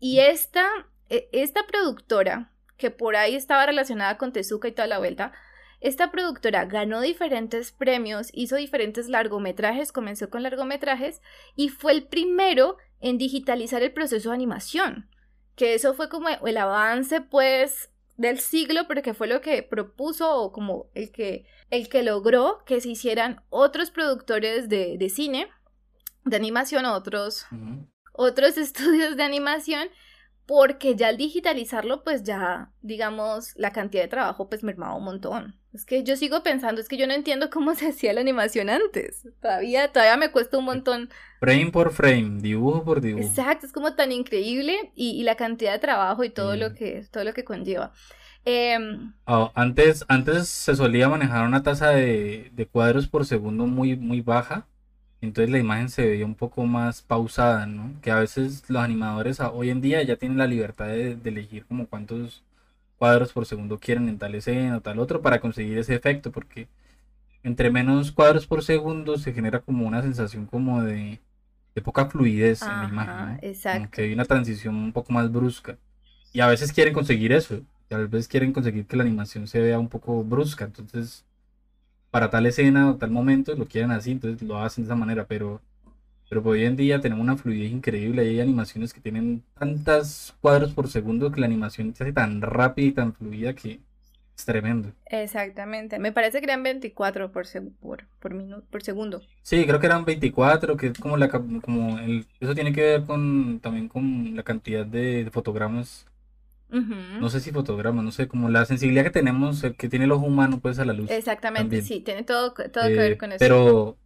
y esta, e, esta productora, que por ahí estaba relacionada con Tezuka y toda la vuelta, esta productora ganó diferentes premios, hizo diferentes largometrajes, comenzó con largometrajes y fue el primero en digitalizar el proceso de animación. que eso fue como el avance pues del siglo, porque fue lo que propuso o como el que, el que logró que se hicieran otros productores de, de cine, de animación, otros, otros estudios de animación, porque ya al digitalizarlo, pues ya, digamos, la cantidad de trabajo pues mermaba un montón. Es que yo sigo pensando, es que yo no entiendo cómo se hacía la animación antes. Todavía, todavía me cuesta un montón. Frame por frame, dibujo por dibujo. Exacto, es como tan increíble y, la cantidad de trabajo y todo lo que, todo lo que conlleva. Em, oh, antes, antes se solía manejar una tasa de, de, cuadros por segundo muy, muy baja. Entonces la imagen se veía un poco más pausada, ¿no? Que a veces los animadores hoy en día ya tienen la libertad de, de elegir como cuántos cuadros por segundo quieren en tal escena o tal otro para conseguir ese efecto, porque entre menos cuadros por segundo se genera como una sensación como de, de poca fluidez en la imagen, Exacto. que hay una transición un poco más brusca. Y a veces quieren conseguir eso, y a veces quieren conseguir que la animación se vea un poco brusca, entonces para tal escena o tal momento lo quieren así, entonces lo hacen de esa manera, pero pero hoy en día tenemos una fluidez increíble. Hay animaciones que tienen tantos cuadros por segundo que la animación se hace tan rápida y tan fluida que es tremendo. Exactamente. Me parece que eran 24 por, por, por, minuto, por segundo. Sí, creo que eran 24, que es como la como el, eso tiene que ver con también con la cantidad de, fotogramas. No sé si fotogramas, no sé, como la sensibilidad que tenemos, que tiene el ojo humano pues a la luz. Exactamente, sí, tiene todo, todo que ver eh, con eso. Pero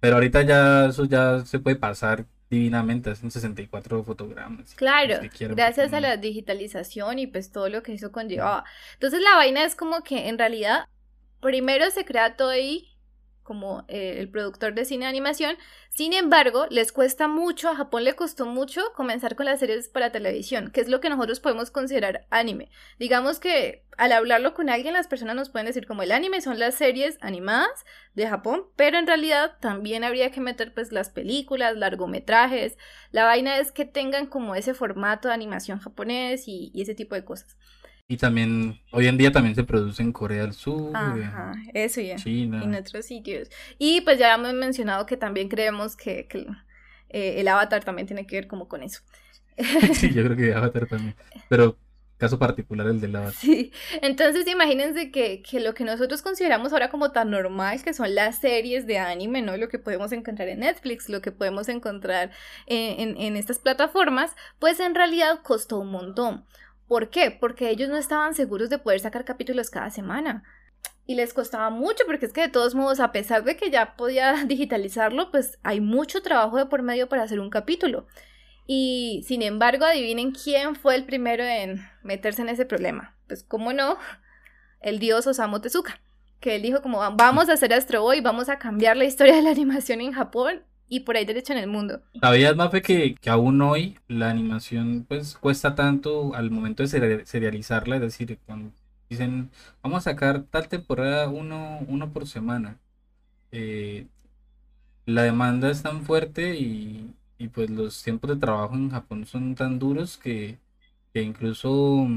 pero ahorita ya eso ya se puede pasar divinamente, hacen 64 fotogramas. Claro, gracias a la digitalización y pues todo lo que eso conllevaba. Entonces la vaina es como que en realidad primero se crea todo ahí como eh, el productor de cine de animación. Sin embargo, les cuesta mucho, a Japón le costó mucho comenzar con las series para televisión, que es lo que nosotros podemos considerar anime. Digamos que al hablarlo con alguien, las personas nos pueden decir como el anime son las series animadas de Japón, pero en realidad también habría que meter pues las películas, largometrajes. La vaina es que tengan como ese formato de animación japonés y ese tipo de cosas. Y también, hoy en día también se produce en Corea del Sur, Ajá, eso ya. China. Y en otros sitios. Y pues ya hemos mencionado que también creemos que, eh, el avatar también tiene que ver como con eso. sí, yo creo que avatar también. Pero caso particular el del avatar. Sí, entonces imagínense que, que, lo que nosotros consideramos ahora como tan normal, que son las series de anime, ¿no? Lo que podemos encontrar en Netflix, lo que podemos encontrar en, en estas plataformas, pues en realidad costó un montón. ¿Por qué? Porque ellos no estaban seguros de poder sacar capítulos cada semana. Y les costaba mucho porque es que de todos modos, a pesar de que ya podía digitalizarlo, pues hay mucho trabajo de por medio para hacer un capítulo. Y sin embargo, adivinen quién fue el primero en meterse en ese problema. Pues, ¿cómo no? El dios Osamu Tezuka. Que él dijo como, vamos a hacer Astro Boy, vamos a cambiar la historia de la animación en Japón y por ahí derecho en el mundo. ¿Sabías, Mafe, que, que aún hoy la animación pues cuesta tanto al momento de serializarla? Es decir, cuando dicen, vamos a sacar tal temporada uno, uno por semana. Eh, la demanda es tan fuerte y, y, pues los tiempos de trabajo en Japón son tan duros que, que incluso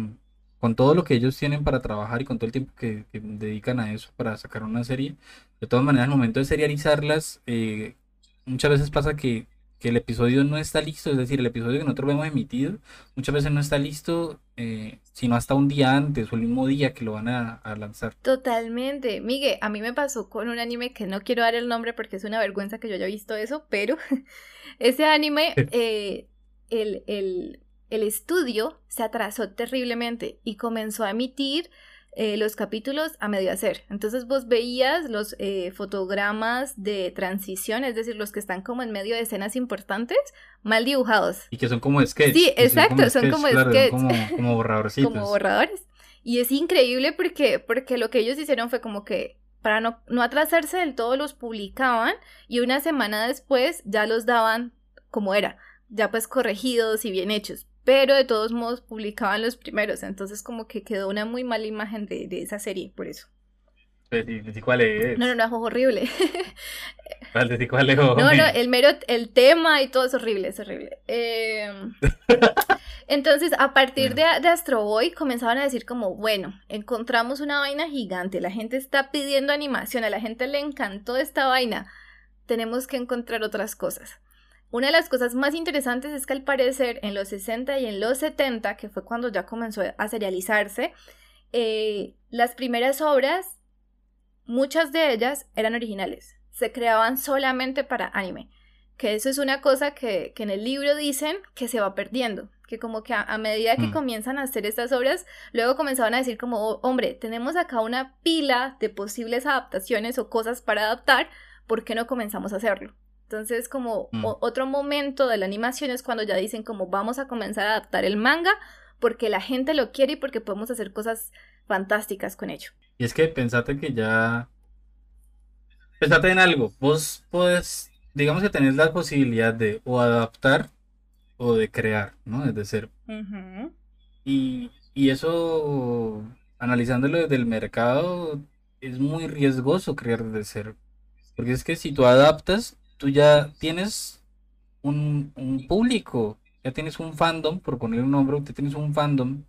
con todo lo que ellos tienen para trabajar y con todo el tiempo que, dedican a eso para sacar una serie, de todas maneras, al momento de serializarlas, eh, muchas veces pasa que, el episodio no está listo, es decir, el episodio que nosotros hemos emitido muchas veces no está listo, eh, sino hasta un día antes o el mismo día que lo van a, lanzar. Totalmente. Miguel, a mí me pasó con un anime que no quiero dar el nombre porque es una vergüenza que yo haya visto eso, pero ese anime, eh, el, el, el estudio se atrasó terriblemente y comenzó a emitir eh, los capítulos a medio hacer. Entonces vos veías los eh, fotogramas de transición, es decir, los que están como en medio de escenas importantes, mal dibujados. Y que son como sketches. Sí, exacto, son como, sketches. Como, como borradorcitos. como borradores. Y es increíble porque, porque lo que ellos hicieron fue como que para no, no atrasarse del todo los publicaban y una semana después ya los daban como era, ya pues corregidos y bien hechos pero de todos modos publicaban los primeros, entonces como que quedó una muy mala imagen de, esa serie, por eso. ¿Cuál es? No, no, no, es horrible. ¿Cuál? ¿Cuál es? No, no, el mero, el tema y todo es horrible, es horrible. Em, entonces, a partir de, de Astro Boy comenzaban a decir como, bueno, encontramos una vaina gigante, la gente está pidiendo animación, a la gente le encantó esta vaina, tenemos que encontrar otras cosas. Una de las cosas más interesantes es que al parecer en los 60 y en los 70, que fue cuando ya comenzó a serializarse, eh, las primeras obras, muchas de ellas eran originales, se creaban solamente para anime, que eso es una cosa que, en el libro dicen que se va perdiendo, que como que a, medida que mm. comienzan a hacer estas obras, luego comenzaban a decir como, oh, hombre, tenemos acá una pila de posibles adaptaciones o cosas para adaptar, ¿por qué no comenzamos a hacerlo? Entonces, como mm. otro momento de la animación es cuando ya dicen como vamos a comenzar a adaptar el manga porque la gente lo quiere y porque podemos hacer cosas fantásticas con ello. Y es que pensate que ya... Pensate en algo, vos puedes, digamos que tenés la posibilidad de o adaptar o de crear, ¿no? Desde cero. y, y eso, analizándolo desde el mercado, es muy riesgoso crear desde cero. Porque es que si tú adaptas, tú ya tienes un, público, ya tienes un fandom, por poner un nombre, tú tienes un fandom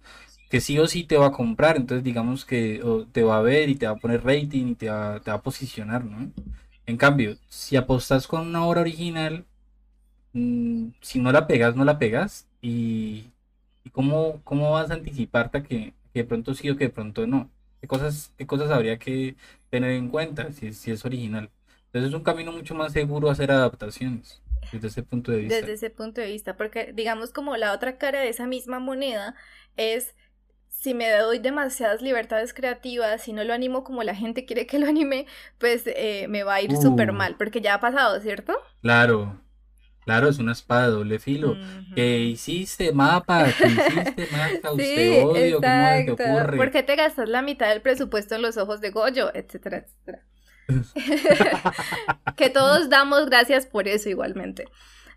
que sí o sí te va a comprar, entonces digamos que te va a ver y te va a poner rating y te va, te va a posicionar, ¿no? En cambio, si apostas con una obra original, mm, si no la pegas, no la pegas, y, cómo, cómo vas a anticiparte a que, de pronto sí o que de pronto no. ¿Qué cosas, qué cosas habría que tener en cuenta si, si es original? Entonces es un camino mucho más seguro hacer adaptaciones desde ese punto de vista. Desde ese punto de vista, porque digamos como la otra cara de esa misma moneda es si me doy demasiadas libertades creativas, si no lo animo como la gente quiere que lo anime, pues eh, me va a ir súper uh. mal, porque ya ha pasado, ¿cierto? Claro, claro, es una espada de doble filo. Que hiciste mapa, que hiciste mapa, usted odio, ¿cómo te ocurre? ¿Por qué te gastas la mitad del presupuesto en los ojos de Goyo, etcétera, etcétera? que todos damos gracias por eso igualmente.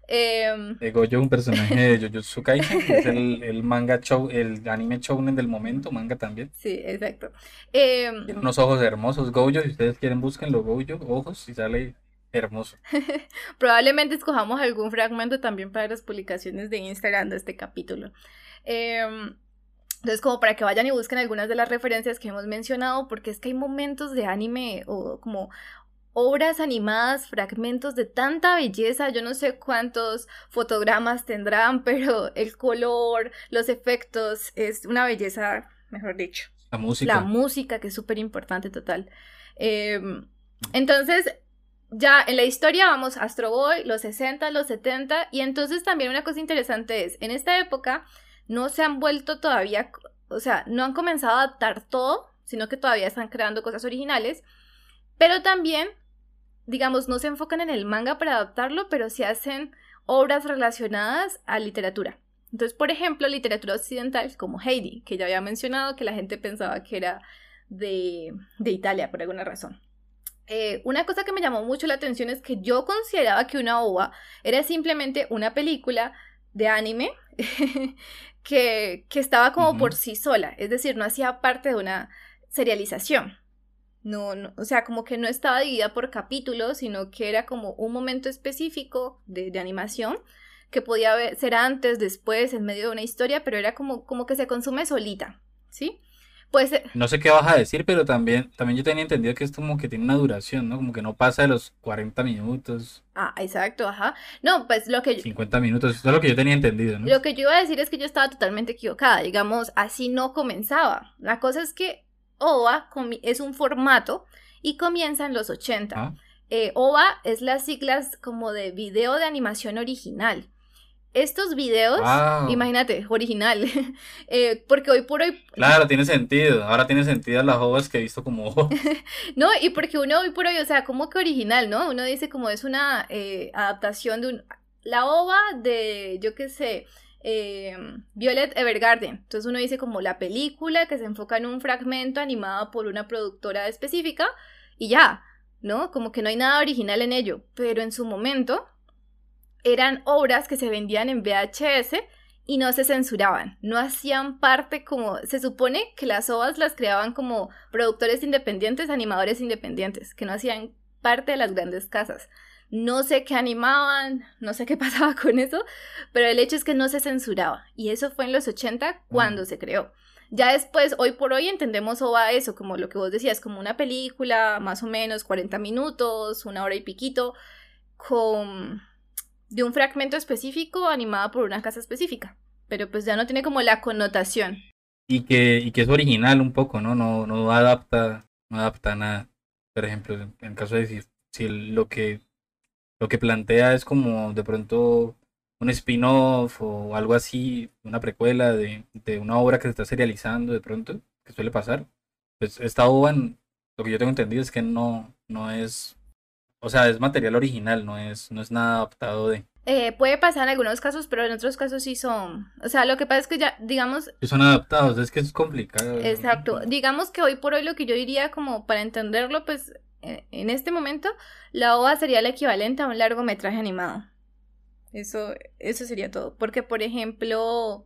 Eh, yo un personaje de Jujutsu Kaisen, es el, manga show, el anime shounen del momento, manga también. Sí, exacto. Em, Tiene unos ojos hermosos, Gojo, si ustedes quieren búsquenlo, Gojo, ojos, y sale hermoso. Probablemente escojamos algún fragmento también para las publicaciones de Instagram de este capítulo. Eh, entonces, como para que vayan y busquen algunas de las referencias que hemos mencionado, porque es que hay momentos de anime o como obras animadas, fragmentos de tanta belleza, yo no sé cuántos fotogramas tendrán, pero el color, los efectos, es una belleza, mejor dicho. La música. La música, que es súper importante, total. Em, entonces, ya en la historia vamos Astro Boy, los 60, los 70, y entonces también una cosa interesante es, en esta época, no se han vuelto todavía, o sea, no han comenzado a adaptar todo, sino que todavía están creando cosas originales, pero también, digamos, no se enfocan en el manga para adaptarlo, pero se hacen obras relacionadas a literatura. Entonces, por ejemplo, literatura occidental como Heidi, que ya había mencionado que la gente pensaba que era de, Italia por alguna razón. Eh, una cosa que me llamó mucho la atención es que yo consideraba que una OVA era simplemente una película de anime que, estaba como por sí sola, es decir, no hacía parte de una serialización. No, no, o sea, como que no estaba dividida por capítulos, sino que era como un momento específico de, de animación que podía ser antes, después, en medio de una historia, pero era como, como que se consume solita, ¿sí? Pues, eh, no sé qué vas a decir, pero también, también yo tenía entendido que es como que tiene una duración, ¿no? Como que no pasa de los 40 minutos. Ah, exacto, ajá. No, pues lo que... 50 minutos, eso es lo que yo tenía entendido, ¿no? Lo que yo iba a decir es que yo estaba totalmente equivocada, digamos, así no comenzaba. La cosa es que OVA es un formato y comienza en los 80. Ah. Eh, OVA es las siglas como de video de animación original estos videos, imagínate, original, eh, porque hoy por hoy... Claro, tiene sentido, ahora tiene sentido las ovas que he visto como no, y porque uno hoy por hoy, o sea, como que original, ¿no? Uno dice como es una eh, adaptación de un... La ova de, yo qué sé, eh, Violet Evergarden. Entonces uno dice como la película que se enfoca en un fragmento animado por una productora específica y ya, ¿no? Como que no hay nada original en ello, pero en su momento eran obras que se vendían en VHS y no se censuraban, no hacían parte como, se supone que las ovas las creaban como productores independientes, animadores independientes, que no hacían parte de las grandes casas. No sé qué animaban, no sé qué pasaba con eso, pero el hecho es que no se censuraba y eso fue en los 80 cuando se creó. Ya después, hoy por hoy entendemos OVA eso, como lo que vos decías, como una película, más o menos 40 minutos, una hora y piquito, con de un fragmento específico animado por una casa específica, pero pues ya no tiene como la connotación. Y que, y que es original un poco, ¿no? No, no adapta, no adapta nada. Por ejemplo, en caso de decir, si lo que lo que plantea es como de pronto un spin-off o algo así, una precuela de, de, una obra que se está serializando de pronto, que suele pasar. Pues esta obra, lo que yo tengo entendido es que no, no es, o sea, es material original, no es, no es nada adaptado de. Eh, puede pasar en algunos casos, pero en otros casos sí son. O sea, lo que pasa es que ya, digamos. son adaptados, es que es complicado. Exacto. Digamos que hoy por hoy lo que yo diría, como para entenderlo, pues en este momento, la OVA sería el equivalente a un largometraje animado. Eso, eso sería todo. Porque, por ejemplo,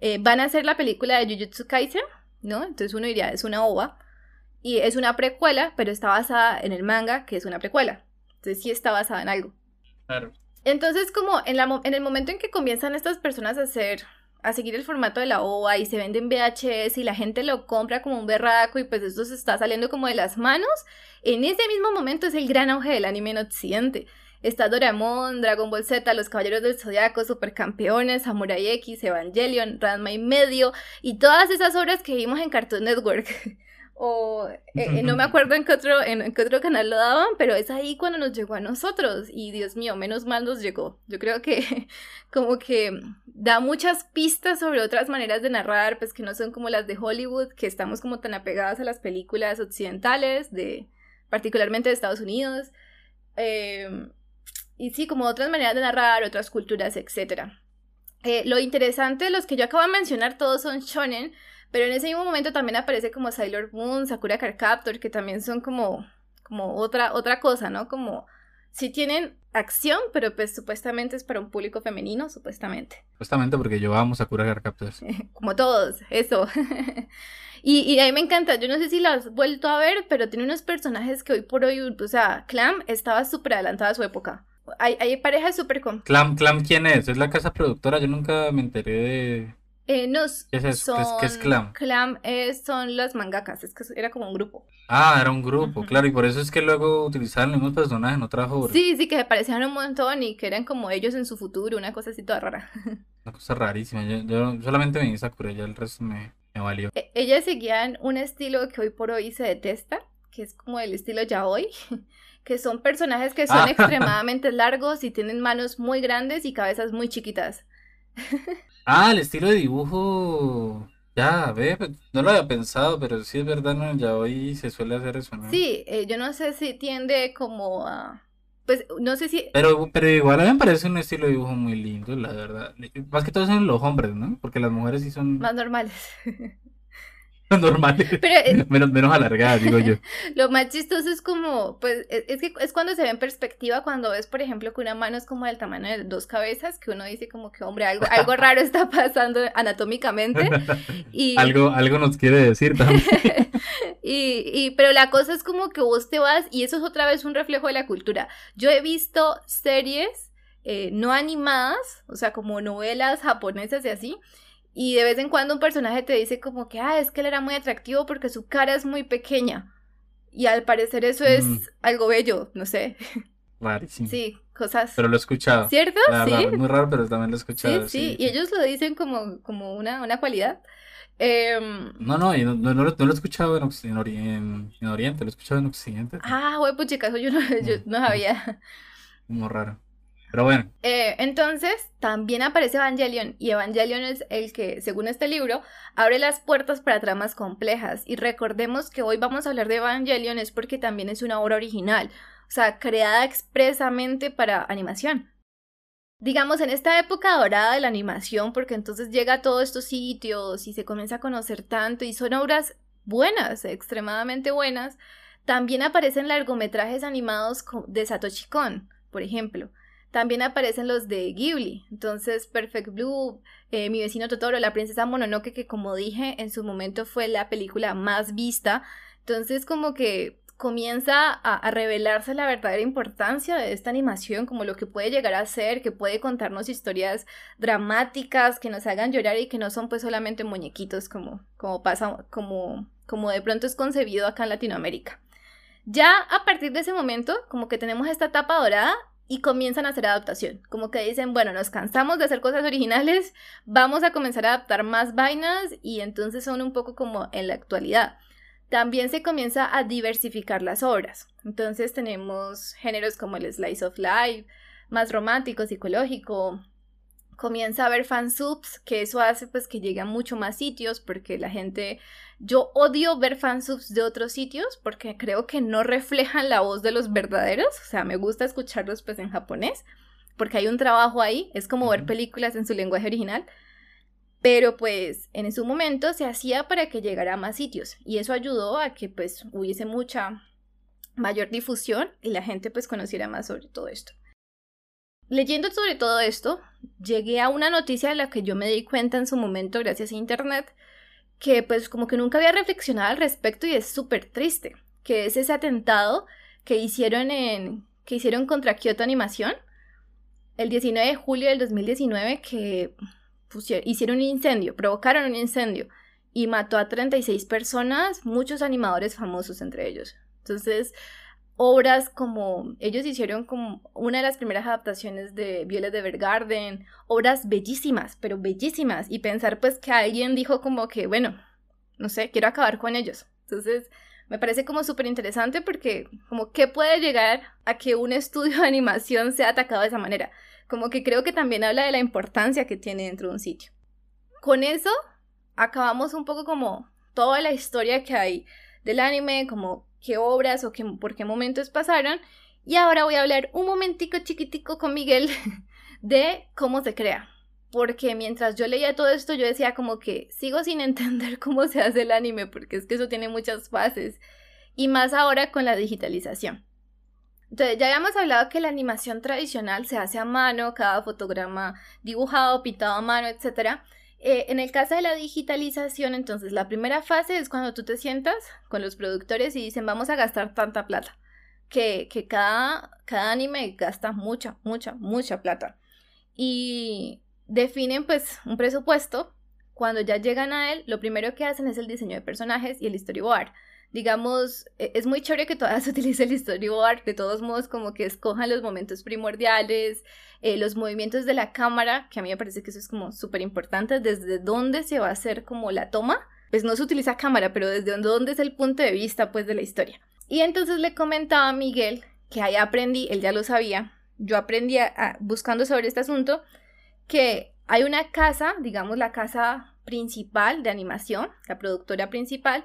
eh, van a hacer la película de Jujutsu Kaisen, ¿no? Entonces uno diría, es una OVA. Y es una precuela, pero está basada en el manga, que es una precuela. Entonces sí está basada en algo. Claro. Entonces, como en, la, en el momento en que comienzan estas personas a hacer a seguir el formato de la OVA y se vende en VHS y la gente lo compra como un berraco y pues esto se está saliendo como de las manos, en ese mismo momento es el gran auge del anime en Occidente. Está Doraemon, Dragon Ball Z, Los Caballeros del Zodiaco, Supercampeones, Samurai X, Evangelion, Ranma y medio y todas esas obras que vimos en Cartoon Network. o eh, eh, no me acuerdo en qué, otro, en qué otro canal lo daban, pero es ahí cuando nos llegó a nosotros y Dios mío, menos mal nos llegó. Yo creo que como que da muchas pistas sobre otras maneras de narrar, pues que no son como las de Hollywood, que estamos como tan apegadas a las películas occidentales, de particularmente de Estados Unidos. Em, y sí, como otras maneras de narrar, otras culturas, etc. Eh, lo interesante de los que yo acabo de mencionar, todos son shonen, pero en ese mismo momento también aparece como Sailor Moon, Sakura Card Captor, que también son como, como otra, otra cosa, ¿no? Como si tienen acción, pero pues supuestamente es para un público femenino, supuestamente. Supuestamente porque yo amo Sakura Card Captors. como todos, eso. y, y a mí me encanta, yo no sé si lo has vuelto a ver, pero tiene unos personajes que hoy por hoy, o sea, Clam estaba súper adelantada a su época. Hay, hay parejas súper con... Clam, Clam, ¿quién es? Es la casa productora, yo nunca me enteré de... Eh, no, ¿Qué es, son, ¿Qué es Clam? Clam son las mangakas, es que era como un grupo. Ah, era un grupo, claro, y por eso es que luego utilizaban los mismos personajes en otras obras. Sí, sí, que se parecían un montón y que eran como ellos en su futuro, una cosa así toda rara. Una cosa rarísima, yo, solamente me Sakura, ya el resto me, me valió. E, ellas seguían un estilo que hoy por hoy se detesta, que es como el estilo yaoi, que son personajes que son ah. extremadamente largos y tienen manos muy grandes y cabezas muy chiquitas. Ah, el estilo de dibujo. Ya, ve, pues, no lo había pensado, pero sí es verdad, ¿no? Ya hoy se suele hacer eso, ¿no? Sí, eh, yo no sé si tiende como a... Pues no sé si... Pero, pero igual a mí me parece un estilo de dibujo muy lindo, la verdad. Más que todo son los hombres, ¿no? Porque las mujeres sí son... Más normales. normal. Pero, menos, menos alargada, digo yo. Lo más chistoso es como, pues, e, es, que es cuando se ve en perspectiva, cuando ves, por ejemplo, que una mano es como del tamaño de dos cabezas, que uno dice como que, hombre, algo, algo raro está pasando anatómicamente. Y... algo, algo nos quiere decir también. y, y, pero la cosa es como que vos te vas, y eso es otra vez un reflejo de la cultura. Yo he visto series eh, no animadas, o sea, como novelas japonesas y así, y de vez en cuando un personaje te dice como que, ah, es que él era muy atractivo porque su cara es muy pequeña. Y al parecer eso es mm. algo bello, no sé. Rarísimo. Sí, cosas. Pero lo he escuchado. ¿Cierto? sí. muy raro, pero también lo he escuchado. Sí, sí, y ellos lo dicen como, como una, una cualidad. Em, no, no, no, no, lo, he escuchado en, en, Oriente, lo he escuchado en Occidente. Ah, güey, pues chicas, yo no, yo no sabía. Muy raro. Pero bueno. Eh, entonces, también aparece Evangelion, y Evangelion es el que, según este libro, abre las puertas para tramas complejas. Y recordemos que hoy vamos a hablar de Evangelion es porque también es una obra original, o sea, creada expresamente para animación. Digamos, en esta época dorada de la animación, porque entonces llega a todos estos sitios y se comienza a conocer tanto, y son obras buenas, extremadamente buenas, también aparecen largometrajes animados de Satoshi Kon, por ejemplo. También aparecen los de Ghibli, entonces Perfect Blue, eh, Mi vecino Totoro, La princesa Mononoke, que como dije en su momento fue la película más vista, entonces como que comienza a, revelarse la verdadera importancia de esta animación, como lo que puede llegar a ser, que puede contarnos historias dramáticas, que nos hagan llorar y que no son pues solamente muñequitos como, como pasa, como, como de pronto es concebido acá en Latinoamérica. Ya a partir de ese momento, como que tenemos esta etapa dorada y comienzan a hacer adaptación. Como que dicen, bueno, nos cansamos de hacer cosas originales, vamos a comenzar a adaptar más vainas y entonces son un poco como en la actualidad. También se comienza a diversificar las obras. Entonces tenemos géneros como el slice of life, más romántico, psicológico. Comienza a haber fansubs, que eso hace pues que llegue a mucho más sitios porque la gente yo odio ver fansubs de otros sitios porque creo que no reflejan la voz de los verdaderos. O sea, me gusta escucharlos pues en japonés porque hay un trabajo ahí. Es como ver películas en su lenguaje original. Pero pues en su momento se hacía para que llegara a más sitios y eso ayudó a que pues hubiese mucha mayor difusión y la gente pues conociera más sobre todo esto. Leyendo sobre todo esto, llegué a una noticia de la que yo me di cuenta en su momento gracias a internet que pues como que nunca había reflexionado al respecto y es súper triste, que es ese atentado que hicieron en que hicieron contra Kyoto Animación el 19 de julio del 2019 que hicieron un incendio, provocaron un incendio y mató a 36 personas, muchos animadores famosos entre ellos. Entonces, obras como ellos hicieron como una de las primeras adaptaciones de Violet de Vergarden, obras bellísimas, pero bellísimas y pensar pues que alguien dijo como que bueno, no sé, quiero acabar con ellos. Entonces, me parece como súper interesante porque como qué puede llegar a que un estudio de animación sea atacado de esa manera. Como que creo que también habla de la importancia que tiene dentro de un sitio. Con eso acabamos un poco como toda la historia que hay del anime, como qué obras o qué, por qué momentos pasaron. Y ahora voy a hablar un momentico chiquitico con Miguel de cómo se crea. Porque mientras yo leía todo esto, yo decía como que sigo sin entender cómo se hace el anime, porque es que eso tiene muchas fases. Y más ahora con la digitalización. Entonces, ya habíamos hablado que la animación tradicional se hace a mano, cada fotograma dibujado, pintado a mano, etc. Eh, en el caso de la digitalización, entonces la primera fase es cuando tú te sientas con los productores y dicen vamos a gastar tanta plata, que, que cada, cada anime gasta mucha, mucha, mucha plata. Y definen pues un presupuesto. Cuando ya llegan a él, lo primero que hacen es el diseño de personajes y el storyboard digamos, e, es muy chévere que todavía se utilice el storyboard, de todos modos como que escojan los momentos primordiales, eh, los movimientos de la cámara, que a mí me parece que eso es como súper importante, desde dónde se va a hacer como la toma, pues no se utiliza cámara, pero desde dónde es el punto de vista pues de la historia. Y entonces le comentaba a Miguel que ahí aprendí, él ya lo sabía, yo aprendí buscando sobre este asunto, que hay una casa, digamos la casa principal de animación, la productora principal,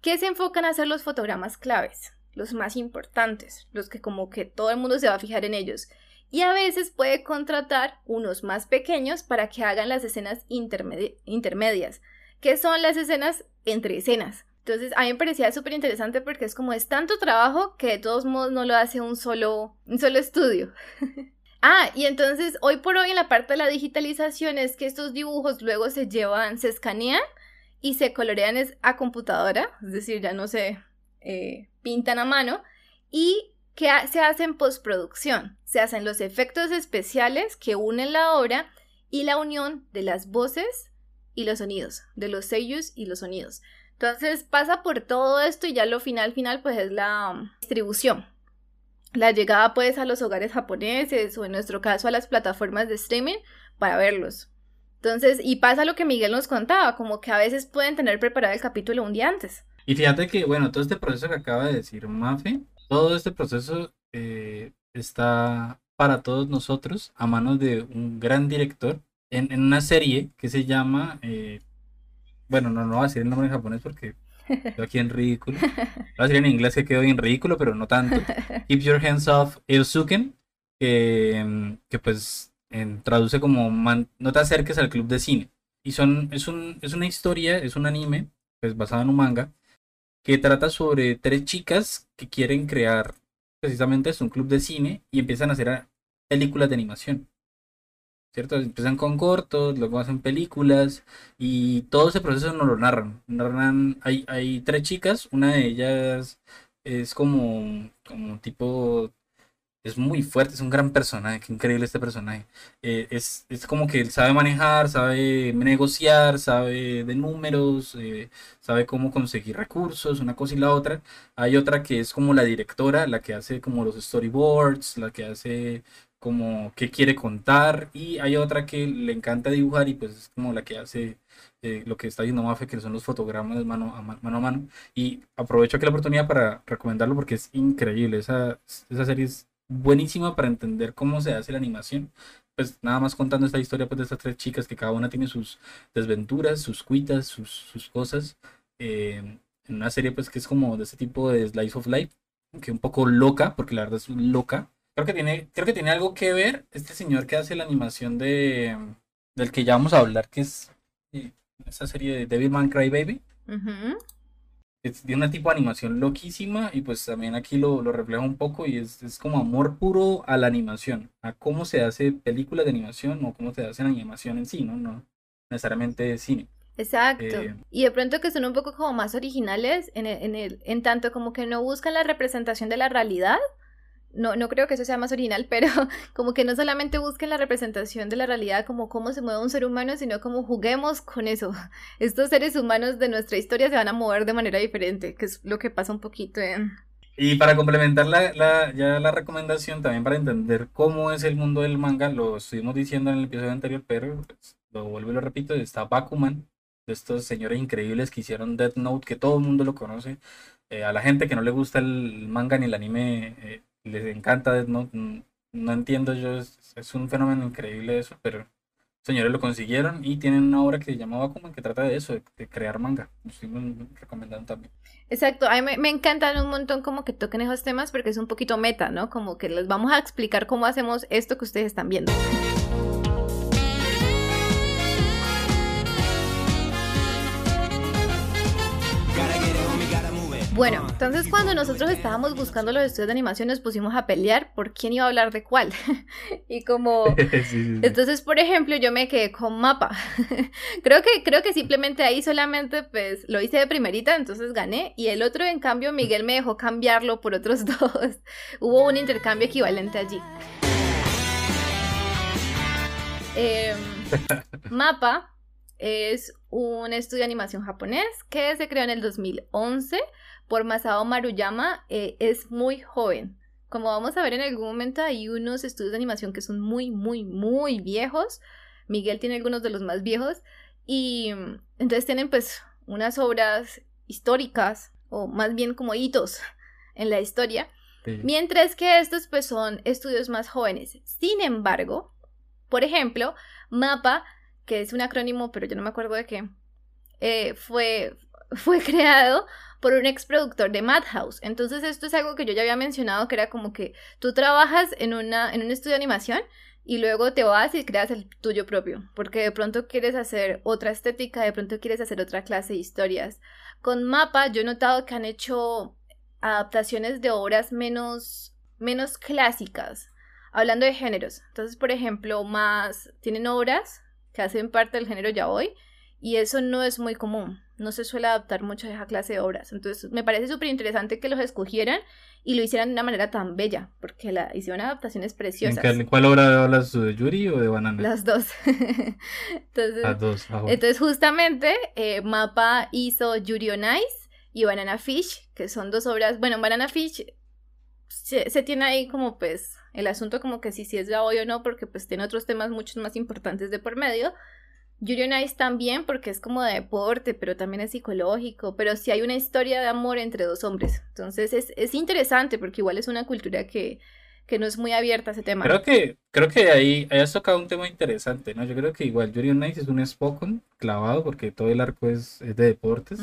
que se enfocan a hacer los fotogramas claves, los más importantes, los que como que todo el mundo se va a fijar en ellos. Y a veces puede contratar unos más pequeños para que hagan las escenas intermedias, que son las escenas entre escenas. Entonces a mí me parecía súper interesante porque es como es tanto trabajo que de todos modos no lo hace un solo, un solo estudio. ah, y entonces hoy por hoy en la parte de la digitalización es que estos dibujos luego se llevan, se escanean y se colorean a computadora, es decir, ya no se eh, pintan a mano, y que se hace en postproducción. Se hacen los efectos especiales que unen la obra y la unión de las voces y los sonidos, de los sellos y los sonidos. Entonces pasa por todo esto y ya lo final final pues es la um, distribución. La llegada pues a los hogares japoneses o en nuestro caso a las plataformas de streaming para verlos. Entonces, y pasa lo que Miguel nos contaba, como que a veces pueden tener preparado el capítulo un día antes. Y fíjate que, bueno, todo este proceso que acaba de decir Mafe, todo este proceso eh, está para todos nosotros a manos de un gran director en, una serie que se llama, eh, bueno, no, no voy a decir el nombre en japonés porque estoy aquí en ridículo. Voy a decir en inglés que quedó en ridículo, pero no tanto. Keep Your Hands Off Eosuken, que, que pues traduce como no te acerques al club de cine. Y son, es, un, es una historia, es un anime, pues basado en un manga, que trata sobre tres chicas que quieren crear precisamente es un club de cine y empiezan a hacer películas de animación. ¿Cierto? Empiezan con cortos, luego hacen películas y todo ese proceso no lo narran. narran hay, hay tres chicas, una de ellas es como, como tipo es muy fuerte, es un gran personaje, qué increíble este personaje. Eh, es, es, como que él sabe manejar, sabe negociar, sabe de números, eh, sabe cómo conseguir recursos, una cosa y la otra. Hay otra que es como la directora, la que hace como los storyboards, la que hace como qué quiere contar, y hay otra que le encanta dibujar y pues es como la que hace eh, lo que está viendo Mafe, que son los fotogramas mano a mano, a mano. Y aprovecho aquí la oportunidad para recomendarlo porque es increíble. Esa, esa serie es buenísima para entender cómo se hace la animación. Pues nada más contando esta historia pues, de estas tres chicas que cada una tiene sus desventuras, sus cuitas, sus, sus cosas. Eh, en una serie pues que es como de ese tipo de slice of life, que un poco loca, porque la verdad es loca. Creo que tiene, creo que tiene algo que ver este señor que hace la animación de del que ya vamos a hablar, que es eh, esa serie de Devilman Crybaby. Baby es de una tipo de animación loquísima y pues también aquí lo, lo refleja un poco y es, es, como amor puro a la animación, a cómo se hace películas de animación o cómo se hace la animación en sí, ¿no? No necesariamente cine. Exacto. Eh, y de pronto que son un poco como más originales en, en, el, en tanto como que no buscan la representación de la realidad, no, no creo que eso sea más original, pero como que no solamente busquen la representación de la realidad como cómo se mueve un ser humano, sino como juguemos con eso. Estos seres humanos de nuestra historia se van a mover de manera diferente, que es lo que pasa un poquito. Y para complementar la, la, ya la recomendación, también para entender cómo es el mundo del manga, lo estuvimos diciendo en el episodio anterior, pero pues, lo vuelvo y lo repito, está Bakuman, de estos señores increíbles que hicieron Death Note, que todo el mundo lo conoce. Eh, a la gente que no le gusta el manga ni el anime, eh, les encanta no No entiendo yo, es, un fenómeno increíble eso, pero señores lo consiguieron y tienen una obra que se llama Bakuman que trata de eso, de, crear manga. Estoy recomendando también. Exacto, a mí me, me, encantan un montón como que toquen esos temas porque es un poquito meta, ¿no? Como que les vamos a explicar cómo hacemos esto que ustedes están viendo. Bueno, entonces cuando nosotros estábamos buscando los estudios de animación nos pusimos a pelear por quién iba a hablar de cuál. y como... Entonces, por ejemplo, yo me quedé con mapa. creo, que, creo que simplemente ahí solamente pues lo hice de primerita, entonces gané. Y el otro, en cambio, Miguel me dejó cambiarlo por otros dos. Hubo un intercambio equivalente allí. Em, mapa es un estudio de animación japonés que se creó en el 2011 por Masao Maruyama eh, es muy joven. Como vamos a ver en algún momento, hay unos estudios de animación que son muy, muy, muy viejos. Miguel tiene algunos de los más viejos. Y mm, entonces tienen pues unas obras históricas, o más bien como hitos en la historia. Mientras que estos pues son estudios más jóvenes. Sin embargo, por ejemplo, MAPA, que es un acrónimo, pero yo no me acuerdo de qué, eh, fue, fue creado por un ex productor de Madhouse. Entonces esto es algo que yo ya había mencionado, que era como que tú trabajas en, una, en un estudio de animación y luego te vas y creas el tuyo propio, porque de pronto quieres hacer otra estética, de pronto quieres hacer otra clase de historias. Con Mapa yo he notado que han hecho adaptaciones de obras menos, menos clásicas, hablando de géneros. Entonces, por ejemplo, más tienen obras que hacen parte del género ya hoy y eso no es muy común no se suele adaptar mucho a esa clase de obras. Entonces, me parece súper interesante que los escogieran y lo hicieran de una manera tan bella, porque la hicieron adaptaciones preciosas. ¿En cuál obra hablas de Yuri o de Banana? Las dos. entonces, Las dos. Entonces, justamente, eh, Mapa hizo Yuri on Ice y Banana Fish, que son dos obras. Bueno, Banana Fish se, tiene ahí como pues el asunto como que si, si es ya hoy o no, porque pues tiene otros temas mucho más importantes de por medio. Yuri on Ice también porque es como de deporte, pero también es psicológico, pero sí hay una historia de amor entre dos hombres. Entonces es, es interesante porque igual es una cultura que, que, no es muy abierta a ese tema. Creo que, creo que ahí hayas tocado un tema interesante, ¿no? Yo creo que igual Yuri on Ice es un Spokon clavado porque todo el arco es, es de deportes.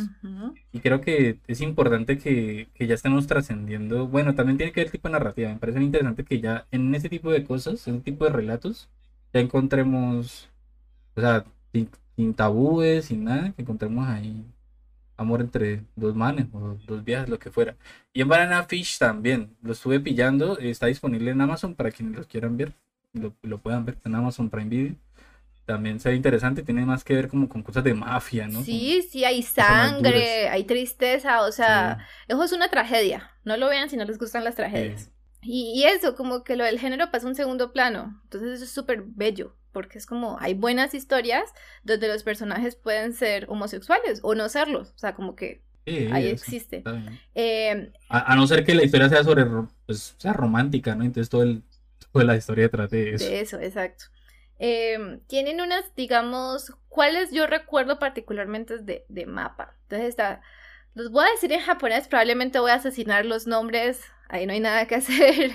Y creo que es importante que, que ya estemos trascendiendo. Bueno, también tiene que ver el tipo de narrativa. Me parece interesante que ya en ese tipo de cosas, en ese tipo de relatos, ya encontremos. O sea, sin, tabúes, sin nada, que encontremos ahí amor entre dos manes o dos viejas, lo que fuera. Y en Banana Fish también, lo estuve pillando, está disponible en Amazon para quienes lo quieran ver, lo, lo puedan ver en Amazon Prime Video. También se ve interesante, tiene más que ver como con cosas de mafia, ¿no? Sí, sí, hay sangre, hay tristeza, o sea, eso es una tragedia. No lo vean si no les gustan las tragedias. Y, eso, como que lo del género pasa un segundo plano. Entonces eso es súper bello, porque es como, hay buenas historias donde los personajes pueden ser homosexuales o no serlos. O sea, como que ahí existe. Eh, a, no ser que la historia sea sobre, pues, sea romántica, ¿no? Entonces todo el, toda la historia trate de eso. De eso, exacto. Em, tienen unas, digamos, ¿cuáles yo recuerdo particularmente de, de mapa? Entonces está, los voy a decir en japonés, probablemente voy a asesinar los nombres, ahí no hay nada que hacer.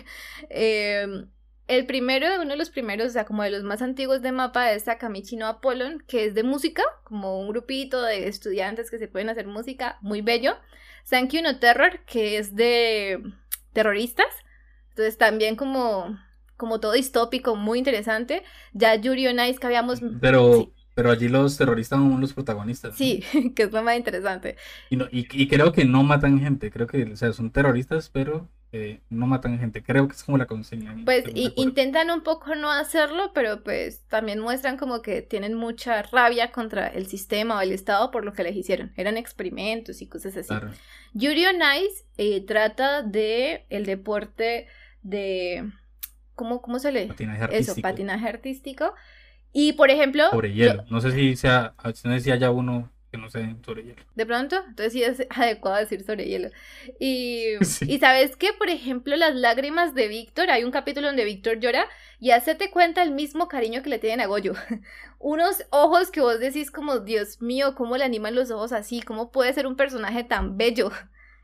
Em, el primero, uno de los primeros, o sea, como de los más antiguos de mapa es Sakamichi no Apollon, que es de música, como un grupito de estudiantes que se pueden hacer música, muy bello. Sankyu no Terror, que es de terroristas, entonces también como como todo distópico, muy interesante. Ya Yuri on Ice que habíamos... Pero, pero allí los terroristas son los protagonistas. Sí, que es lo más interesante. Y, no, y, creo que no matan gente, creo que o sea, son terroristas, pero eh, no matan gente. Creo que es como la consigna. Pues intentan un poco no hacerlo, pero pues también muestran como que tienen mucha rabia contra el sistema o el Estado por lo que les hicieron. Eran experimentos y cosas así. Yuri on Ice eh, trata de el deporte de ¿cómo, cómo se lee? Patinaje artístico. Eso, patinaje artístico. Y por ejemplo. Sobre hielo. No sé si sea, no sé si haya uno que no sé sobre hielo. De pronto, entonces sí es adecuado decir sobre hielo. Y, y sabes que, por ejemplo, las lágrimas de Víctor, hay un capítulo donde Víctor llora y hacete cuenta el mismo cariño que le tienen a Goyo. Unos ojos que vos decís como, Dios mío, cómo le animan los ojos así, cómo puede ser un personaje tan bello.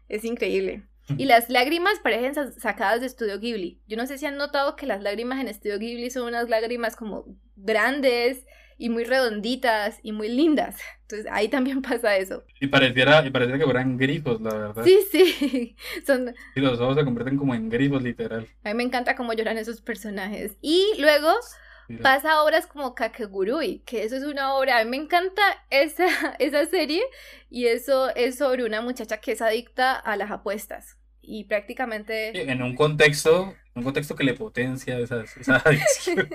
Es increíble. Y las lágrimas parecen sacadas de Estudio Ghibli. Yo no sé si han notado que las lágrimas en Estudio Ghibli son unas lágrimas como grandes y muy redonditas y muy lindas. Entonces ahí también pasa eso. Y pareciera, y pareciera que fueran grifos, la verdad. Sí, sí. Son... Y los ojos se convierten como en grifos, literal. A mí me encanta cómo lloran esos personajes. Y luego pasa a obras como Kakegurui, que eso es una obra, a mí me encanta esa, esa serie y eso es sobre una muchacha que es adicta a las apuestas y prácticamente... En un contexto, un contexto que le potencia esa, esa adicción.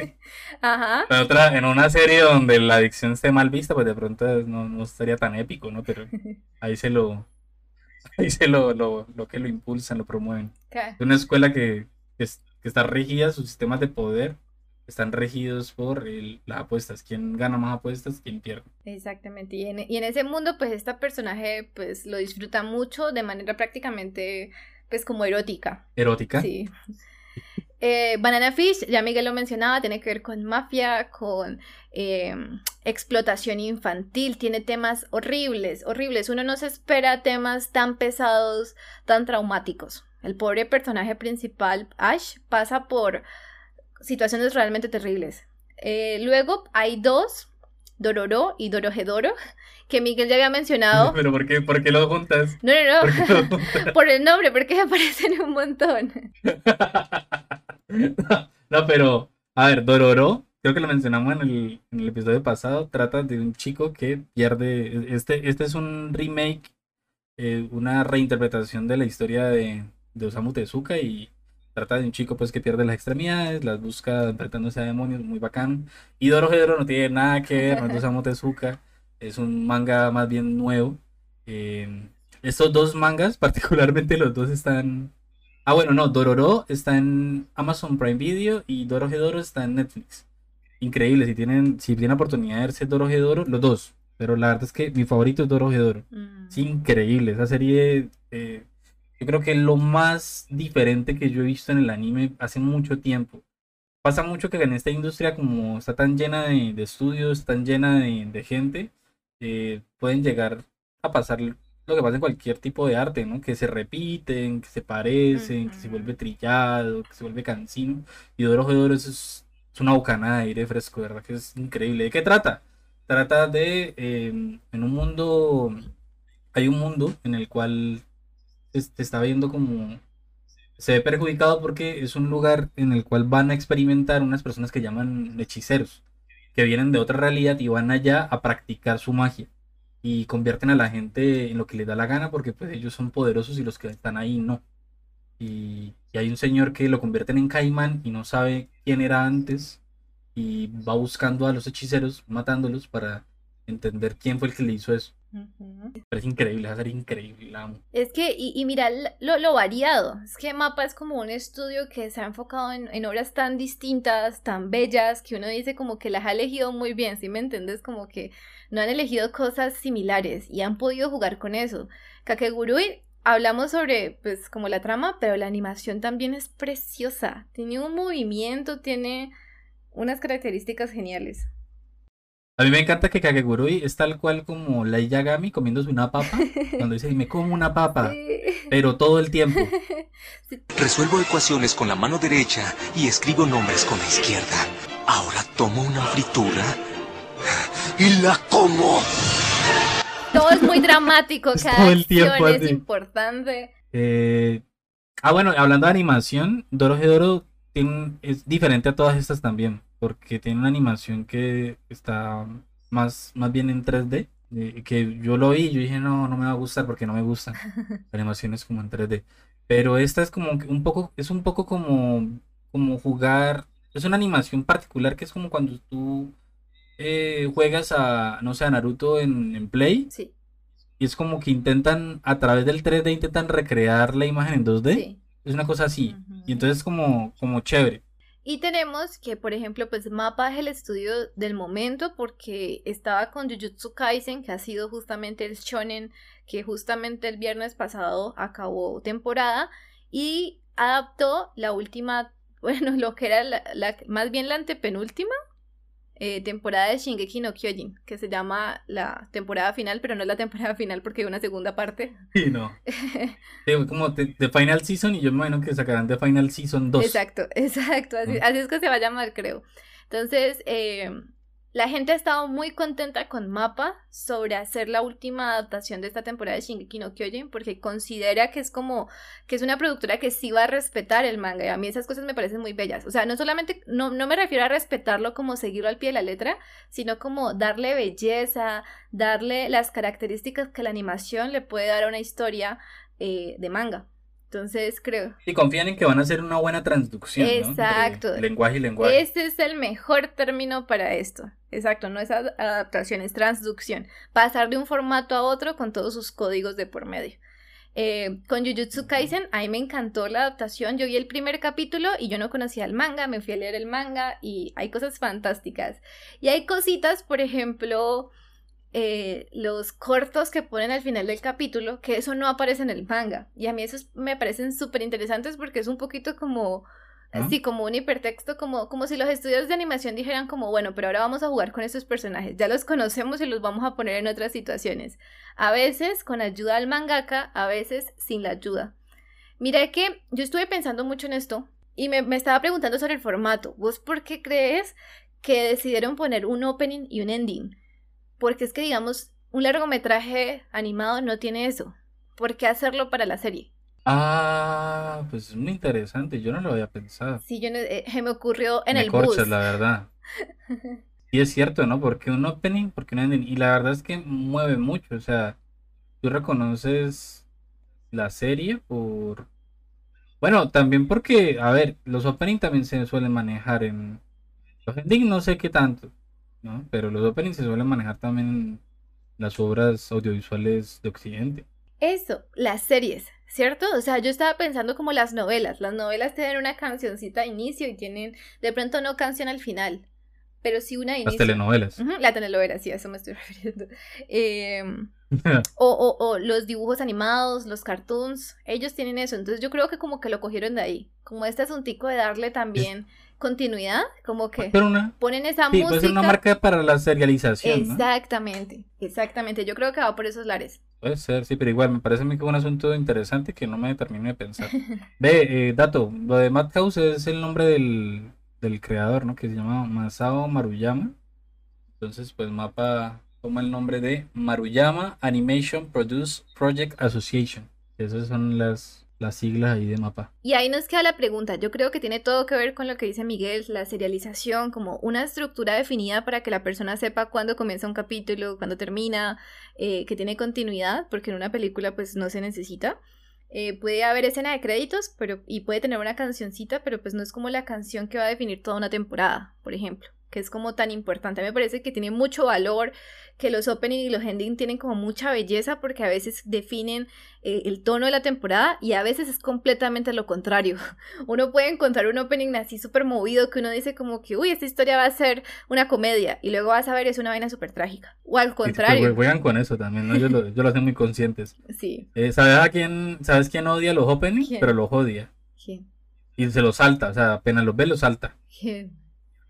Ajá. Pero otra, en una serie donde la adicción esté mal vista, pues de pronto no, no estaría tan épico, ¿no? Pero ahí se lo... Ahí se lo, lo, lo que lo impulsan, lo promueven. Es una escuela que, que, está regida, sus sistemas de poder están regidos por las apuestas. Quién gana más apuestas, quién pierde. Exactamente. Y en, y en ese mundo, pues, este personaje, pues, lo disfruta mucho de manera prácticamente pues como erótica. ¿Erótica? Sí. Eh, Banana Fish, ya Miguel lo mencionaba, tiene que ver con mafia, con em, explotación infantil, tiene temas horribles, horribles. Uno no se espera temas tan pesados, tan traumáticos. El pobre personaje principal, Ash, pasa por situaciones realmente terribles. Eh, luego hay dos, Dororo y Dorojedoro, que Miguel ya había mencionado. ¿Pero por qué, por qué lo juntas? No, no, no. ¿Por, el nombre, porque aparecen un montón. no, pero, a ver, Dororo, creo que lo mencionamos en el, en el, episodio pasado, trata de un chico que pierde. Este, este es un remake, eh, una reinterpretación de la historia de, de Osamu Tezuka y trata de un chico pues que pierde las extremidades, las busca enfrentándose a demonios, muy bacán. Y Dorohedoro no tiene nada que ver, no es Osamu Tezuka es un manga más bien nuevo. Eh, estos dos mangas, particularmente los dos están... Ah, bueno, no, Dororo está en Amazon Prime Video y Dorohedoro está en Netflix. Increíble, si tienen, si tienen oportunidad de verse Dorohedoro, los dos. Pero la verdad es que mi favorito es Dorohedoro. Mm. Es increíble, esa serie... Eh, yo creo que es lo más diferente que yo he visto en el anime hace mucho tiempo. Pasa mucho que en esta industria como está tan llena de, estudios, tan llena de gente, eh, pueden llegar a pasar lo que pasa en cualquier tipo de arte, ¿no? Que se repiten, que se parecen, que se vuelve trillado, que se vuelve cansino. Y Doro de es, es una bocanada de aire fresco, ¿verdad? Que es increíble. ¿De qué trata? Trata de, em, en un mundo, hay un mundo en el cual se está viendo como, se ve perjudicado porque es un lugar en el cual van a experimentar unas personas que llaman hechiceros que vienen de otra realidad y van allá a practicar su magia y convierten a la gente en lo que les da la gana porque pues ellos son poderosos y los que están ahí no. Y, hay un señor que lo convierten en caimán y no sabe quién era antes y va buscando a los hechiceros, matándolos para entender quién fue el que le hizo eso. Es increíble, va a ser increíble. Es que, y, mira lo, variado. Es que Mapa es como un estudio que se ha enfocado en, obras tan distintas, tan bellas, que uno dice como que las ha elegido muy bien, ¿sí me entiendes? Como que no han elegido cosas similares y han podido jugar con eso. Kakegurui, hablamos sobre, pues, como la trama, pero la animación también es preciosa. Tiene un movimiento, tiene unas características geniales. A mí me encanta que Kagegurui es tal cual como la Yagami comiéndose una papa. Cuando dice, me como una papa. Pero todo el tiempo. Resuelvo ecuaciones con la mano derecha y escribo nombres con la izquierda. Ahora tomo una fritura y la como. Todo es muy dramático, cada acción es importante. Eh, ah, bueno, hablando de animación, Doro Doro es diferente a todas estas también porque tiene una animación que está más, más bien en 3D. Eh, que yo lo vi y yo dije, no, no me va a gustar porque no me gusta. La animación es como en 3D. Pero esta es como un poco, es un poco como, como jugar. Es una animación particular que es como cuando tú eh, juegas a, no sé, a Naruto en, en Play. Sí. Y es como que intentan, a través del 3D, intentan recrear la imagen en 2D. Sí. Es una cosa así. Y entonces es como, como chévere. Y tenemos que, por ejemplo, pues Mapa es el estudio del momento porque estaba con Jujutsu Kaisen, que ha sido justamente el shonen que justamente el viernes pasado acabó temporada y adaptó la última, bueno, lo que era la más bien la antepenúltima eh, temporada de Shingeki no Kyojin, que se llama la temporada final, pero no es la temporada final porque hay una segunda parte. Sí, no. como de, Final Season y yo me imagino que sacarán de Final Season 2. Exacto, exacto, así, así es que se va a llamar, creo. Entonces, eh, la gente ha estado muy contenta con Mapa sobre hacer la última adaptación de esta temporada de Shingeki no Kyojin porque considera que es como que es una productora que sí va a respetar el manga y a mí esas cosas me parecen muy bellas. O sea, no solamente no, no me refiero a respetarlo como seguirlo al pie de la letra, sino como darle belleza, darle las características que la animación le puede dar a una historia eh, de manga. Entonces creo. Y confían en que van a hacer una buena transducción. Exacto. lenguaje y lenguaje. Ese es el mejor término para esto. Exacto, no es adaptación, es transducción. Pasar de un formato a otro con todos sus códigos de por medio. Eh, con Jujutsu Kaisen, a mí me encantó la adaptación. Yo vi el primer capítulo y yo no conocía el manga, me fui a leer el manga y hay cosas fantásticas. Y hay cositas, por ejemplo, eh, los cortos que ponen al final del capítulo, que eso no aparece en el manga. Y a mí esos me parecen súper interesantes porque es un poquito como, así como un hipertexto, como, como si los estudios de animación dijeran como, bueno, pero ahora vamos a jugar con estos personajes, ya los conocemos y los vamos a poner en otras situaciones. A veces con ayuda al mangaka, a veces sin la ayuda. Mira que yo estuve pensando mucho en esto y me, me estaba preguntando sobre el formato. ¿Vos por qué crees que decidieron poner un opening y un ending? Porque es que, digamos, un largometraje animado no tiene eso. ¿Por qué hacerlo para la serie? Ah, pues es muy interesante. Yo no lo había pensado. Sí, yo eh, se me ocurrió en me el corchas, la verdad. Y es cierto, ¿no? Porque un opening, porque un ending. Y la verdad es que mueve mucho. O sea, tú reconoces la serie por. Bueno, también porque, a ver, los openings también se suelen manejar en. Los endings no sé qué tanto. ¿no? Pero los openings se suelen manejar también en las obras audiovisuales de Occidente. Eso, las series, ¿cierto? O sea, yo estaba pensando como las novelas. Las novelas tienen una cancioncita a inicio y tienen de pronto no canción al final, pero sí una inicio. Las telenovelas. la telenovela, sí, a eso me estoy refiriendo. Em, o, o, los dibujos animados, los cartoons, ellos tienen eso. Entonces yo creo que como que lo cogieron de ahí. Como este asuntico de darle también continuidad, como que ponen esa sí, música. Puede ser una marca para la serialización. Exactamente, exactamente. Yo creo que va por esos lares. Puede ser, sí, pero igual me parece a mí que es un asunto interesante que no me termino de pensar. Ve, eh, dato, lo de Madhouse es el nombre del, del creador, ¿no? Que se llama Masao Maruyama. Entonces, pues Mapa toma el nombre de Maruyama Animation Produce Project Association. Esas son las las siglas ahí de mapa. Y ahí nos queda la pregunta. Yo creo que tiene todo que ver con lo que dice Miguel, la serialización, como una estructura definida para que la persona sepa cuándo comienza un capítulo, cuándo termina, eh, que tiene continuidad, porque en una película pues no se necesita. Eh, puede haber escena de créditos pero, y puede tener una cancioncita, pero pues no es como la canción que va a definir toda una temporada, por ejemplo que es como tan importante. Me parece que tiene mucho valor, que los opening y los ending tienen como mucha belleza porque a veces definen eh, el tono de la temporada y a veces es completamente lo contrario. Uno puede encontrar un opening así súper movido que uno dice como que, uy, esta historia va a ser una comedia y luego vas a ver es una vaina súper trágica. O al contrario. juegan con eso también, ¿no? Yo lo, yo lo hacen muy conscientes. Sí. Eh, ¿sabes, a quién, ¿Sabes quién odia los openings? Pero los odia. ¿Quién? Y se los salta, o sea, apenas los ve, los salta. ¿Quién?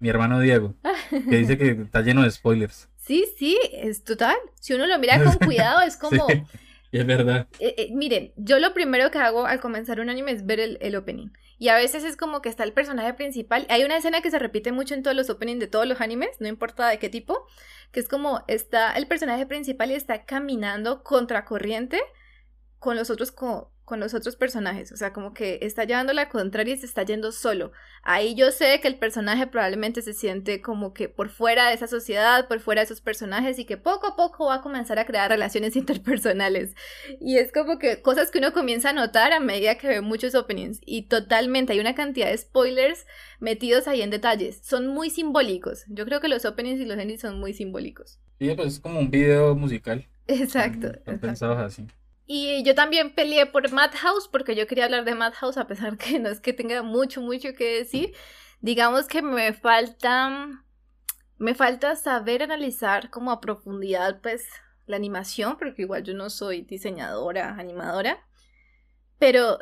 Mi hermano Diego, que dice que está lleno de spoilers. Sí, sí, es total. Si uno lo mira con cuidado, es como... Sí, es verdad. Eh, eh, miren, yo lo primero que hago al comenzar un anime es ver el, el, opening. Y a veces es como que está el personaje principal. Hay una escena que se repite mucho en todos los openings de todos los animes, no importa de qué tipo, que es como está el personaje principal y está caminando contracorriente con los otros con los otros personajes, o sea, como que está llevando la contraria y se está yendo solo. Ahí yo sé que el personaje probablemente se siente como que por fuera de esa sociedad, por fuera de esos personajes y que poco a poco va a comenzar a crear relaciones interpersonales. Y es como que cosas que uno comienza a notar a medida que ve muchos openings y totalmente hay una cantidad de spoilers metidos ahí en detalles. Son muy simbólicos. Yo creo que los openings y los endings son muy simbólicos. Sí, pues es como un video musical. Exacto. Pensados así. Y yo también peleé por Madhouse porque yo quería hablar de Madhouse a pesar que no es que tenga mucho, mucho que decir. Digamos que me falta, me falta saber analizar como a profundidad pues la animación porque igual yo no soy diseñadora, animadora. Pero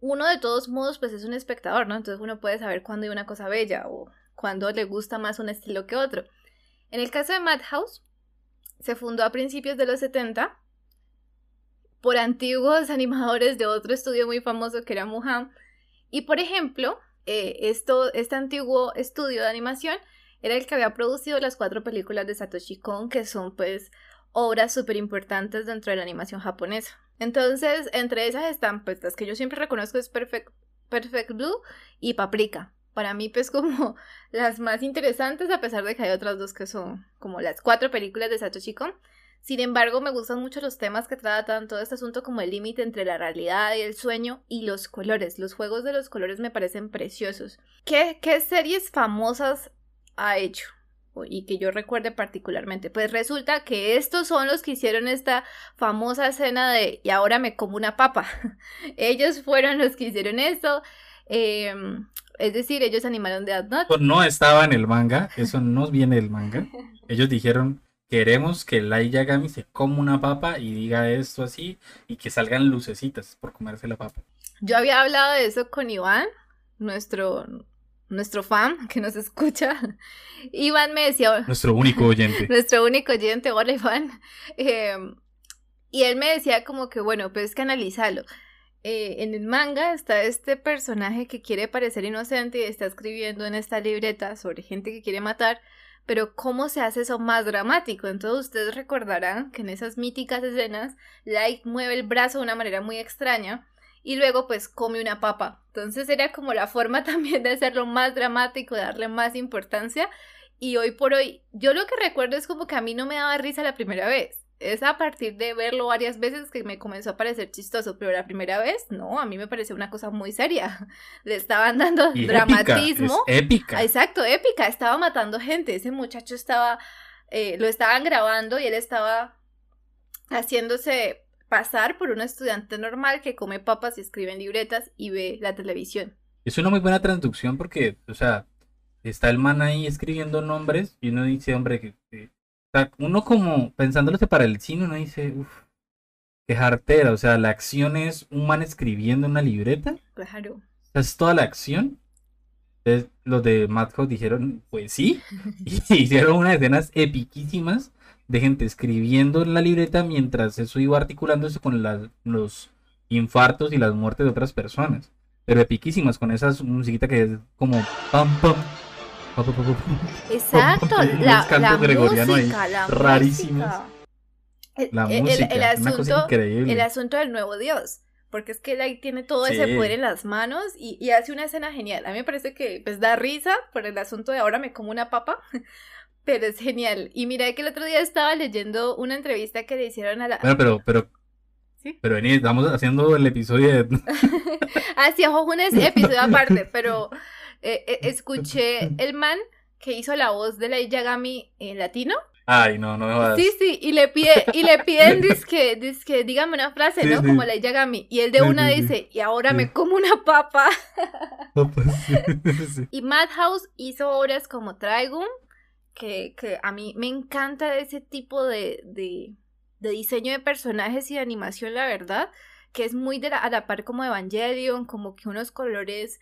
uno de todos modos pues es un espectador, ¿no? Entonces uno puede saber cuándo hay una cosa bella o cuándo le gusta más un estilo que otro. En el caso de Madhouse, se fundó a principios de los 70 por antiguos animadores de otro estudio muy famoso que era Muham. Y por ejemplo, eh, esto, este antiguo estudio de animación era el que había producido las cuatro películas de Satoshi Kon, que son pues obras súper importantes dentro de la animación japonesa. Entonces, entre esas están pues las que yo siempre reconozco es Perfect, Perfect Blue y Paprika. Para mí pues como las más interesantes, a pesar de que hay otras dos que son como las cuatro películas de Satoshi Kon. Sin embargo, me gustan mucho los temas que tratan todo este asunto como el límite entre la realidad y el sueño y los colores. Los juegos de los colores me parecen preciosos. ¿Qué, qué series famosas ha hecho? Y que yo recuerde particularmente. Pues resulta que estos son los que hicieron esta famosa escena de y ahora me como una papa. ellos fueron los que hicieron esto. Eh, es decir, ellos animaron Death Note. No estaba en el manga, eso no viene del manga. Ellos dijeron, queremos que Light Yagami se coma una papa y diga esto así y que salgan lucecitas por comerse la papa. Yo había hablado de eso con Iván, nuestro, nuestro fan que nos escucha. Iván me decía... Nuestro único oyente. nuestro único oyente, hola Iván. Eh, y él me decía como que, bueno, pues que analizarlo. Eh, en el manga está este personaje que quiere parecer inocente y está escribiendo en esta libreta sobre gente que quiere matar pero ¿cómo se hace eso más dramático? Entonces ustedes recordarán que en esas míticas escenas Light mueve el brazo de una manera muy extraña y luego pues come una papa. Entonces era como la forma también de hacerlo más dramático, darle más importancia y hoy por hoy yo lo que recuerdo es como que a mí no me daba risa la primera vez. Es a partir de verlo varias veces que me comenzó a parecer chistoso, pero la primera vez, no, a mí me pareció una cosa muy seria. Le estaban dando Y dramatismo. Épica, es épica. Exacto, épica. Estaba matando gente. Ese muchacho estaba, eh, lo estaban grabando y él estaba haciéndose pasar por un estudiante normal que come papas y escribe en libretas y ve la televisión. Es una muy buena traducción porque, o sea, está el man ahí escribiendo nombres y uno dice, hombre, que, sea, uno como pensándolo para el cine, uno dice, uff, qué jartera, o sea, la acción es un man escribiendo en una libreta, Claro. o sea, es toda la acción. Entonces, los de Madhouse dijeron, pues sí, y hicieron unas escenas epiquísimas de gente escribiendo en la libreta mientras eso iba articulándose con los infartos y las muertes de otras personas. Pero epiquísimas, con esa musiquita que es como pam pam. Exacto, la, la música, la rarísimos. música. El, La el- música, el una cosa asunto, increíble. el asunto del nuevo dios. Porque es que él ahí tiene todo ese Sí. poder en las manos y, y hace una escena genial. A mí me parece que pues da risa por el asunto de ahora me como una papa, pero es genial. Y mira que el otro día estaba leyendo una entrevista que le hicieron a la... Bueno, pero, pero, ¿Sí? pero vení, estamos haciendo el episodio de... ah, sí, ojo, un episodio aparte, pero eh, eh, escuché el man que hizo la voz de Lady Yagami en latino. Ay, no, no me jodas. Sí, sí, y le pide, y le piden dizque, dígame una frase, Sí, ¿no? sí. Como Lady Yagami. Y el de Sí, una dice, y ahora me como una papa. Pues. Y Madhouse hizo obras como Trigun, que, que a mí me encanta ese tipo de, de, de diseño de personajes y de animación, la verdad, que es muy de la- a la par como Evangelion, como que unos colores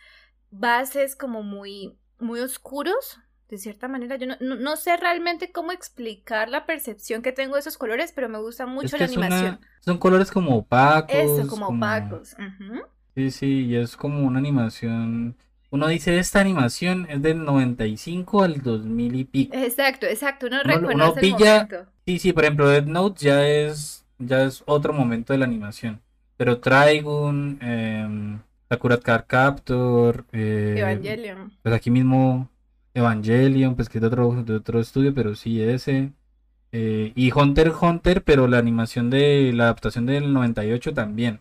bases como muy, muy oscuros. De cierta manera, yo no, no, no sé realmente cómo explicar la percepción que tengo de esos colores, pero me gusta mucho Es que la una- animación. son colores como opacos. Eso, como opacos. Sí, sí, y es como una animación. Uno dice, esta animación es del 95 al 2000 y pico. Exacto, exacto. Uno Uno- uno reconoce el pilla- momento. Sí, sí, por ejemplo, Death Note ya es, ya es otro momento de la animación. Pero Trigun, eh, Sakura Card Captor, eh, Evangelion. pues aquí mismo Evangelion, pues que es de otro, de otro estudio, pero sí ese. eh, y Hunter Hunter, pero la animación de la adaptación del 98 también.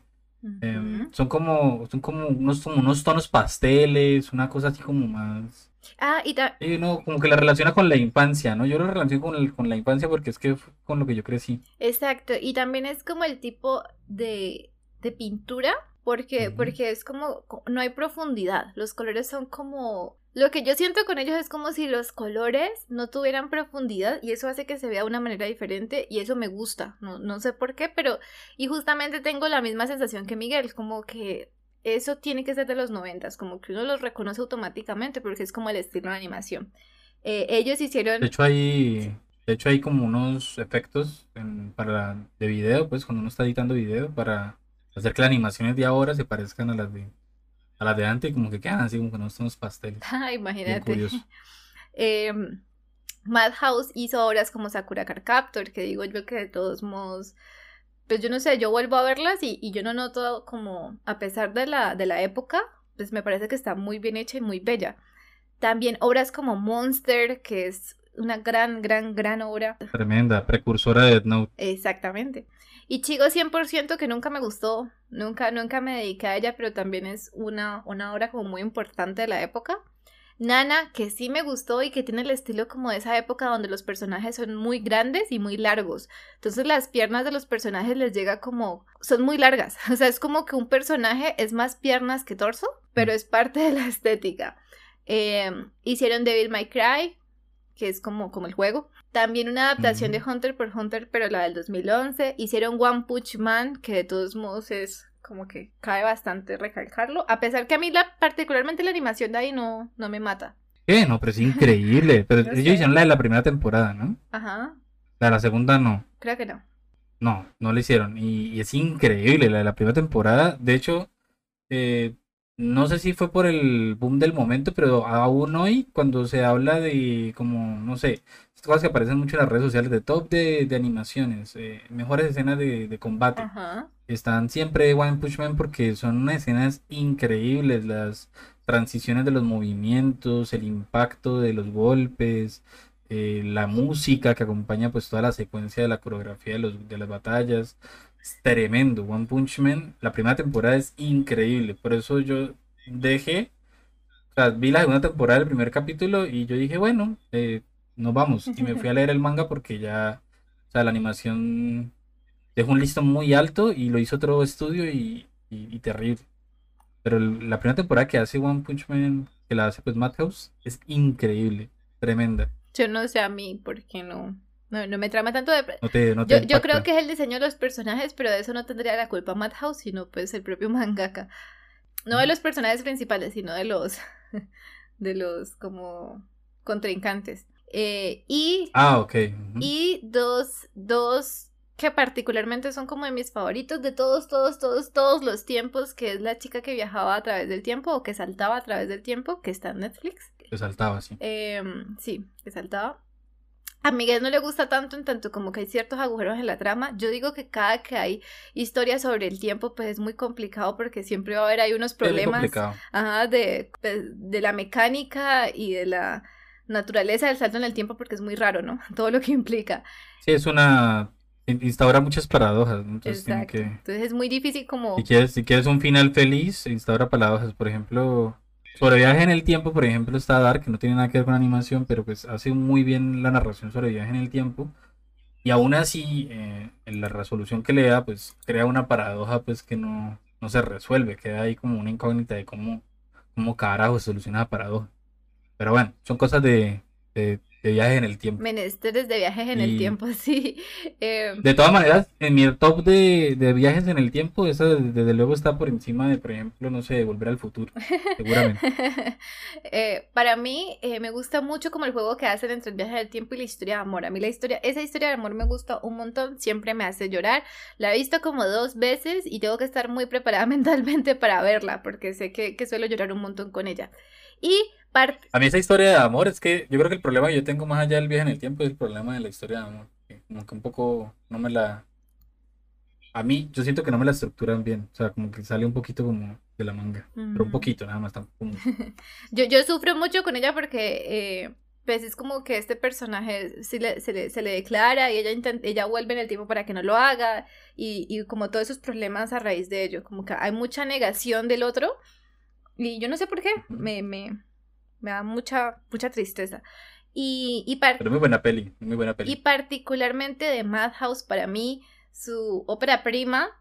Eh, Ujú. son como, son como unos, como unos tonos pasteles, una cosa así como más. Ah, y ta- eh, no, como que la relaciona con la infancia, ¿no? Yo lo relaciono con, el- con la infancia porque es que fue con lo que yo crecí. exacto. Y también es como el tipo de, de pintura, porque, Ujú. porque es como, co- no hay profundidad. Los colores son como... Lo que yo siento con ellos es como si los colores no tuvieran profundidad y eso hace que se vea de una manera diferente y eso me gusta. No, no sé por qué, pero... Y justamente tengo la misma sensación que Miguel, como que eso tiene que ser de los noventas, como que uno los reconoce automáticamente porque es como el estilo de animación. Eh, ellos hicieron... De hecho hay, de hecho hay como unos efectos en- para de video, pues cuando uno está editando video para hacer que las animaciones de ahora se parezcan a las de a las de antes y como que quedan así como que no son los pasteles. Ah, imagínate. Em, Madhouse hizo obras como Sakura Card Captor, que digo yo que de todos modos, pues yo no sé, yo vuelvo a verlas y, y yo no noto como, a pesar de la, de la época, pues me parece que está muy bien hecha y muy bella. También obras como Monster, que es una gran, gran, gran obra. Tremenda, precursora de Death Note. Exactamente. Y Chico 100% que nunca me gustó, nunca, nunca me dediqué a ella, pero también es una, una obra como muy importante de la época. Nana, que sí me gustó y que tiene el estilo como de esa época donde los personajes son muy grandes y muy largos. Entonces las piernas de los personajes les llega como... son muy largas. O sea, es como que un personaje es más piernas que torso, pero es parte de la estética. Eh, hicieron Devil May Cry, que es como, como el juego. También una adaptación de. Hunter por Hunter, pero la del 2011. Hicieron One Punch Man, que de todos modos es como que cae bastante recalcarlo. A pesar que a mí la, particularmente la animación de ahí no, no me mata. ¿Qué? No, pero es increíble. Pero No ellos sé. hicieron la de la primera temporada, ¿no? Ajá, La de la segunda no. creo que no. No, no lo hicieron. Y, y es increíble la de la primera temporada. De hecho, eh, no sé si fue por el boom del momento, pero aún hoy, cuando se habla de como, no sé, estas cosas que aparecen mucho en las redes sociales, de top de, de animaciones, eh, mejores escenas de, de combate, Ajá. están siempre One Punch Man porque son unas escenas increíbles, las transiciones de los movimientos, el impacto de los golpes, eh, la música que acompaña pues toda la secuencia de la coreografía de, los, de las batallas. Es tremendo. One Punch Man, la primera temporada es increíble. Por eso yo dejé, o sea, vi la segunda temporada del primer capítulo y yo dije, bueno, eh, nos vamos. Y me fui a leer el manga porque ya, o sea, la animación dejó un listón muy alto y lo hizo otro estudio y, y- y terrible. Pero la primera temporada que hace One Punch Man, que la hace pues Madhouse, es increíble, tremenda. Yo no sé a mí porque no, no, no me trama tanto de... No te, no Yo, te yo creo que es el diseño de los personajes, pero de eso no tendría la culpa Madhouse, sino pues el propio mangaka. No de los personajes principales, sino de los de los como contrincantes. Eh, y Ah, ok. y dos, dos que particularmente son como de mis favoritos de todos, todos, todos, todos los tiempos, que es la chica que viajaba a través del tiempo o que saltaba a través del tiempo, que está en Netflix. Te saltaba así. Em, sí, que saltaba. A Miguel no le gusta tanto en tanto como que hay ciertos agujeros en la trama. Yo digo que cada que hay historias sobre el tiempo, pues es muy complicado porque siempre va a haber ahí unos problemas ajá, de, pues, de la mecánica y de la naturaleza del salto en el tiempo porque es muy raro, ¿no? Todo lo que implica. Sí, es una... in- instaura muchas paradojas, ¿no? Entonces tiene que... Entonces es muy difícil como... Si quieres, si quieres un final feliz, instaura paradojas. Por ejemplo, Sobre viaje en el tiempo, por ejemplo, está Dark, que no tiene nada que ver con animación, pero pues hace muy bien la narración sobre viaje en el tiempo. Y aún así, eh, en la resolución que le da, pues crea una paradoja pues que no, no se resuelve, queda ahí como una incógnita de cómo, cómo carajo se soluciona la paradoja. Pero bueno, son cosas de, de, de viajes en el tiempo. Menesteres de viajes en el tiempo, sí. Eh, De todas maneras, en mi top de, de viajes en el tiempo, eso desde, desde luego está por encima de, por ejemplo, no sé, de Volver al Futuro, seguramente. Eh, para mí eh, me gusta mucho como el juego que hacen entre el viaje del tiempo y la historia de amor. A mí la historia, esa historia de amor me gusta un montón, siempre me hace llorar. La he visto como dos veces y tengo que estar muy preparada mentalmente para verla porque sé que, que suelo llorar un montón con ella. Y parte... A mí esa historia de amor es que yo creo que el problema que yo tengo más allá del viaje en el tiempo es el problema de la historia de amor. que Como que un poco no me la... A mí, yo siento que no me la estructuran bien. O sea, como que sale un poquito como de la manga. Pero un Mm. poquito, nada más. Tampoco. Yo, yo sufro mucho con ella porque eh, pues es como que este personaje sí le- se, le, se le declara y ella, inten- ella vuelve en el tiempo para que no lo haga y, y como todos esos problemas a raíz de ello, como que hay mucha negación del otro y yo no sé por qué, me, me, me da mucha, mucha tristeza. Y, y, Pero muy buena peli, muy buena y peli. particularmente de Madhouse, para mí, su ópera prima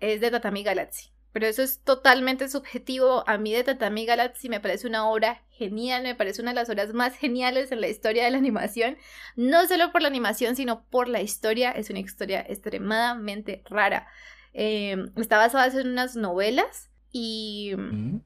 es de Tatami Galaxy. Pero eso es totalmente subjetivo. A mí de Tatami Galaxy me parece una obra genial, me parece una de las obras más geniales en la historia de la animación. No solo por la animación, sino por la historia. Es una historia extremadamente rara. Eh, está basada en unas novelas y... Mm.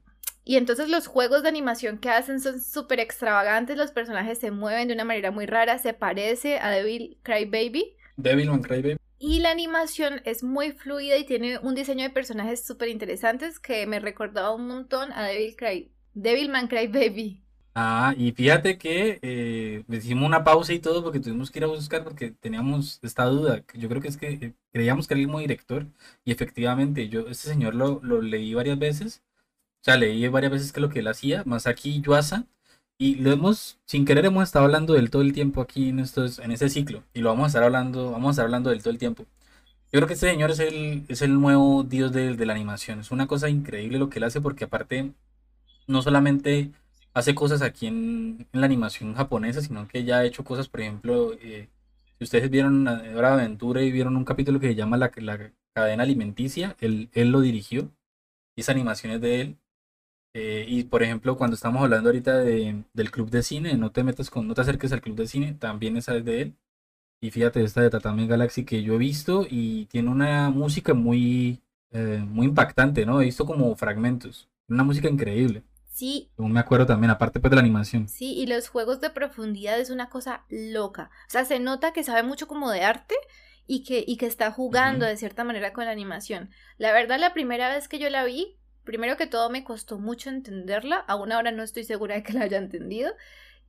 Y entonces los juegos de animación que hacen son súper extravagantes, los personajes se mueven de una manera muy rara, se parece a Devil Cry Baby. Devilman Crybaby. Y la animación es muy fluida y tiene un diseño de personajes súper interesantes que me recordaba un montón a Devil Cry, Devilman Cry Baby. Ah, y fíjate que eh, hicimos una pausa y todo porque tuvimos que ir a buscar porque teníamos esta duda. Yo creo que es que eh, creíamos que era el mismo director y efectivamente yo, este señor lo, lo leí varias veces. O sea, leí varias veces que lo que él hacía, aquí Yuasa, y lo hemos, sin querer hemos estado hablando de él todo el tiempo aquí en estos, en este ciclo, y lo vamos a estar hablando, vamos a estar hablando de él todo el tiempo. Yo creo que este señor es el, es el nuevo dios de, de la animación. Es una cosa increíble lo que él hace porque aparte no solamente hace cosas aquí en, en la animación japonesa, sino que ya ha hecho cosas, por ejemplo, eh, si ustedes vieron eh, Hora de Aventura y vieron un capítulo que se llama La, la cadena alimenticia, él, él lo dirigió, y esa animación es de él. Eh, y por ejemplo, cuando estamos hablando ahorita de, del club de cine, no te metas con, no te acerques al club de cine, también esa es de él. Y fíjate, esta de Tatami Galaxy que yo he visto y tiene una música muy, eh, muy impactante, ¿no? He visto como fragmentos. Una música increíble. Sí, Según me acuerdo también, aparte pues de la animación. sí, y los juegos de profundidad es una cosa loca. O sea, se nota que sabe mucho como de arte y que, y que está jugando Ujú. de cierta manera con la animación. La verdad, la primera vez que yo la vi, primero que todo me costó mucho entenderla, aún ahora no estoy segura de que la haya entendido.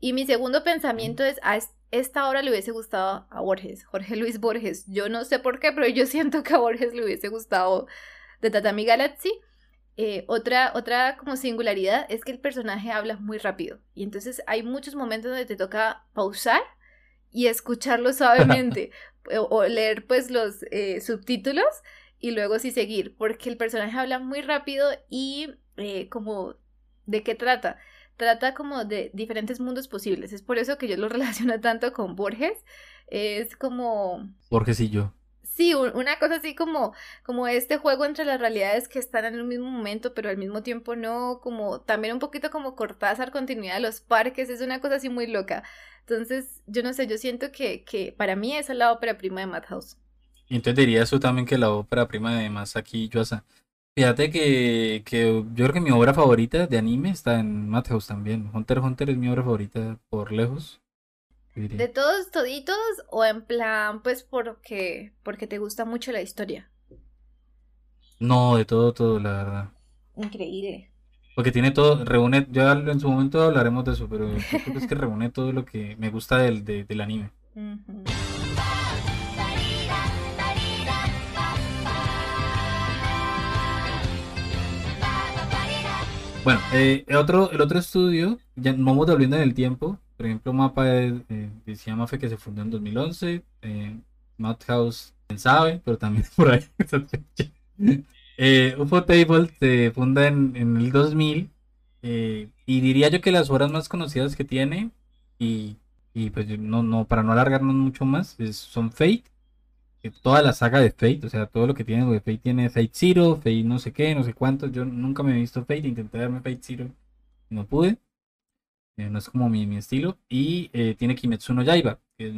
Y mi segundo pensamiento es, a es- esta obra le hubiese gustado a Borges, Jorge Luis Borges. Yo no sé por qué, pero yo siento que a Borges le hubiese gustado de Tatami Galaxy. Eh, otra, otra como singularidad es que el personaje habla muy rápido. Y entonces hay muchos momentos donde te toca pausar y escucharlo suavemente. o, o leer pues los eh, subtítulos y luego sí seguir. Porque el personaje habla muy rápido y eh, como de qué trata. Trata como de diferentes mundos posibles. Es por eso que yo lo relaciono tanto con Borges. Es como Borges y yo. Sí, un- una cosa así como, como este juego entre las realidades que están en el mismo momento, pero al mismo tiempo no, como también un poquito como Cortázar, continuidad de los parques, es una cosa así muy loca. Entonces, yo no sé, yo siento que, que para mí esa es la ópera prima de Madhouse. Y entonces diría eso también que la ópera prima de Masaki Yuasa. Fíjate que, que yo creo que mi obra favorita de anime está en Madhouse también. Hunter x Hunter es mi obra favorita por lejos. ¿De todos toditos o en plan, pues porque, porque te gusta mucho la historia? No, de todo, todo, la verdad. Increíble. Porque tiene todo, reúne, ya en su momento hablaremos de eso, pero yo creo que es que reúne todo lo que me gusta del, de- del anime. Ujú. Bueno, eh, el otro, el otro estudio, ya vamos volviendo en el tiempo. Por ejemplo, Mapa eh, decía Mafe que se fundó en 2011. Eh, Madhouse, quién sabe, pero también por ahí. Eh, UFO Table se funda en, en el 2000 Eh, y diría yo que las obras más conocidas que tiene, y, y pues no, no, para no alargarnos mucho más, son Fate, toda la saga de Fate, o sea, todo lo que tiene, Fate tiene Fate Zero, Fate no sé qué, no sé cuántos, yo nunca me he visto Fate, intenté darme Fate Zero, no pude, eh, no es como mi, mi estilo, y eh, tiene Kimetsu no Yaiba, que es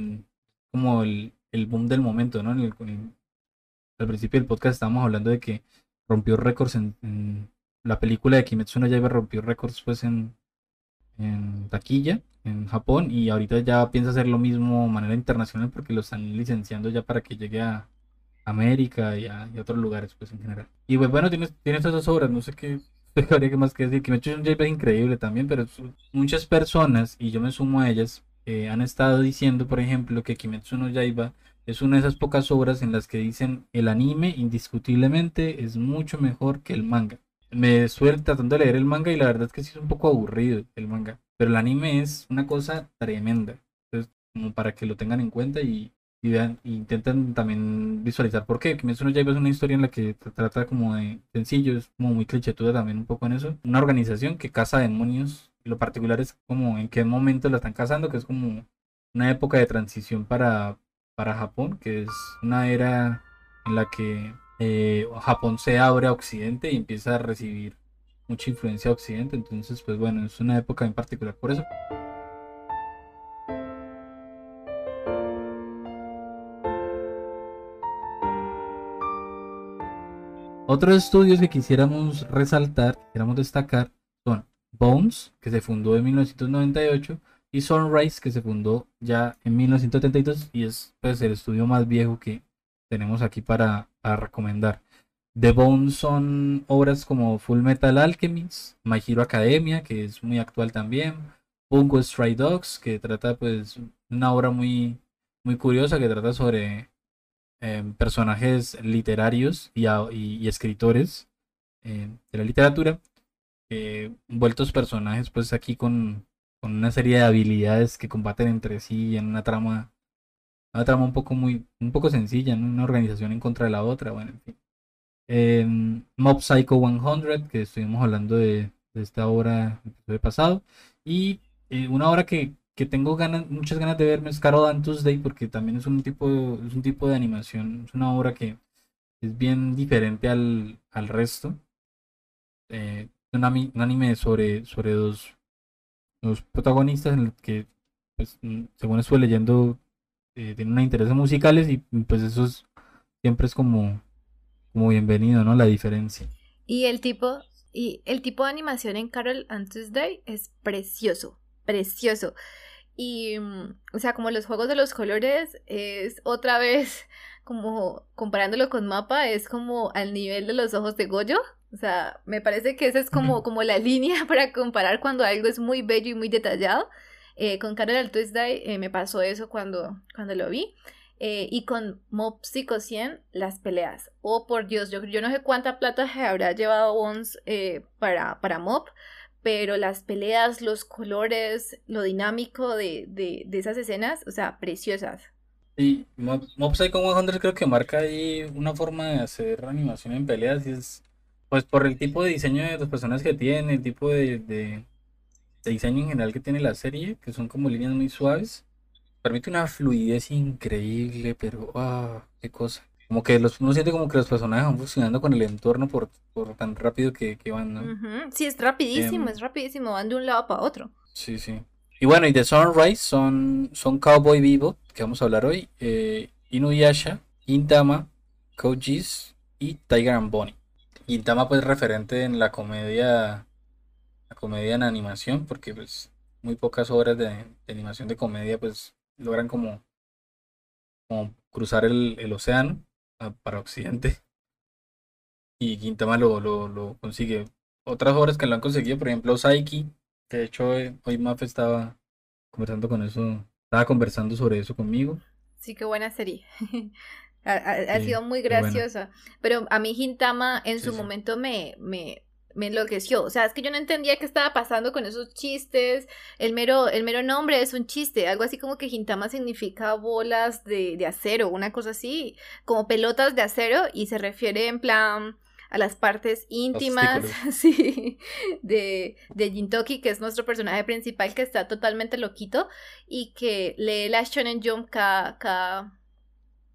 como el, el boom del momento, ¿no? al principio del podcast estábamos hablando de que rompió récords en, la película de Kimetsu no Yaiba rompió récords pues en, en taquilla en Japón y ahorita ya piensa hacer lo mismo de manera internacional porque lo están licenciando ya para que llegue a América y a, otros lugares pues en general. Y pues bueno, tienes, tienes esas obras, no sé qué habría que más que decir, Kimetsu no Yaiba es increíble también, pero muchas personas, y yo me sumo a ellas, eh, han estado diciendo, por ejemplo, que Kimetsu no Yaiba es una de esas pocas obras en las que dicen el anime indiscutiblemente es mucho mejor que el manga. Me suelo tratando de leer el manga y la verdad es que sí es un poco aburrido el manga. Pero el anime es una cosa tremenda. Entonces, como para que lo tengan en cuenta y, vean, e intenten también visualizar por qué. Kimetsu no Yaiba es una historia en la que trata como de sencillo, es como muy clichétuda también un poco en eso. Una organización que caza demonios. Lo particular es como en qué momento la están cazando, que es como una época de transición para, para Japón, que es una era en la que eh, Japón se abre a Occidente y empieza a recibir mucha influencia de Occidente. Entonces, pues bueno, es una época en particular por eso. Otros estudios que quisiéramos resaltar, quisiéramos destacar, son Bones, que se fundó en 1998, y Sunrise, que se fundó ya en 1972 y es pues, el estudio más viejo que tenemos aquí para, recomendar. The Bones son obras como Full Metal Alchemist, My Hero Academia, que es muy actual también, Bungo Stray Dogs, que trata pues una obra muy, muy curiosa que trata sobre em, personajes literarios y, escritores eh, de la literatura, vueltos personajes pues aquí con, con una serie de habilidades que combaten entre sí en una trama, una trama un poco muy, un poco sencilla, una organización en contra de la otra, bueno, en fin. Em, Mob Psycho 100, que estuvimos hablando de, esta obra el episodio pasado, y eh, una obra que, tengo ganas, muchas ganas de verme es Carol and Tuesday, porque también es un tipo, es un tipo de animación, es una obra que es bien diferente al, al resto. Eh, un, anime sobre, sobre dos los protagonistas en los que, pues, mm, según estuve leyendo, eh, tienen intereses musicales y pues eso siempre es como, como bienvenido, ¿no? La diferencia. Y el tipo, y el tipo de animación en Carol and Tuesday es precioso, precioso. Y, mm, o sea, como los juegos de los colores es otra vez, como comparándolo con mapa, es como al nivel de los ojos de Goyo. O sea, me parece que esa es como, como la línea para comparar cuando algo es muy bello y muy detallado. Eh, con Carol Tuesday eh, me pasó eso cuando, cuando lo vi. Eh, y con Mob Psycho 100, las peleas. Oh, por Dios, yo, yo no sé cuánta plata se habrá llevado Bones para, para Mob, pero las peleas, los colores, lo dinámico de, de, esas escenas, o sea, preciosas. Y Mob, Mob Psycho 100 creo que marca ahí una forma de hacer animación en peleas y es pues por el tipo de diseño de los personajes que tiene, el tipo de, diseño en general que tiene la serie, que son como líneas muy suaves, permite una fluidez increíble, pero ah, qué cosa. Como que los, uno siente como que los personajes van funcionando con el entorno por, por tan rápido que, van, ¿no? Sí, es rapidísimo, em, es rapidísimo, van de un lado para otro. Sí, sí. Y bueno, y de Sunrise son, son Cowboy Vivo, que vamos a hablar hoy, eh, Inuyasha, Intama, Kojis y Tiger and Bonnie. Gintama pues referente en la comedia, la comedia en animación, porque pues muy pocas obras de, animación de comedia pues logran como, como cruzar el, océano para Occidente. Y Gintama lo, lo, lo, consigue. Otras obras que lo han conseguido, por ejemplo, Saiki, que de hecho eh, hoy Maf estaba conversando con eso, estaba conversando sobre eso conmigo. Sí, qué buena serie. Ha, sido muy graciosa. Pero a mí Hintama en su momento me, me, me enloqueció. O sea, es que yo no entendía qué estaba pasando con esos chistes. El mero, el mero nombre es un chiste. Algo así como que Hintama significa bolas de, de acero, una cosa así. Como pelotas de acero y se refiere en plan a las partes íntimas, sí, de, de Jintoki, que es nuestro personaje principal que está totalmente loquito y que lee la Shonen Jump cada, cada,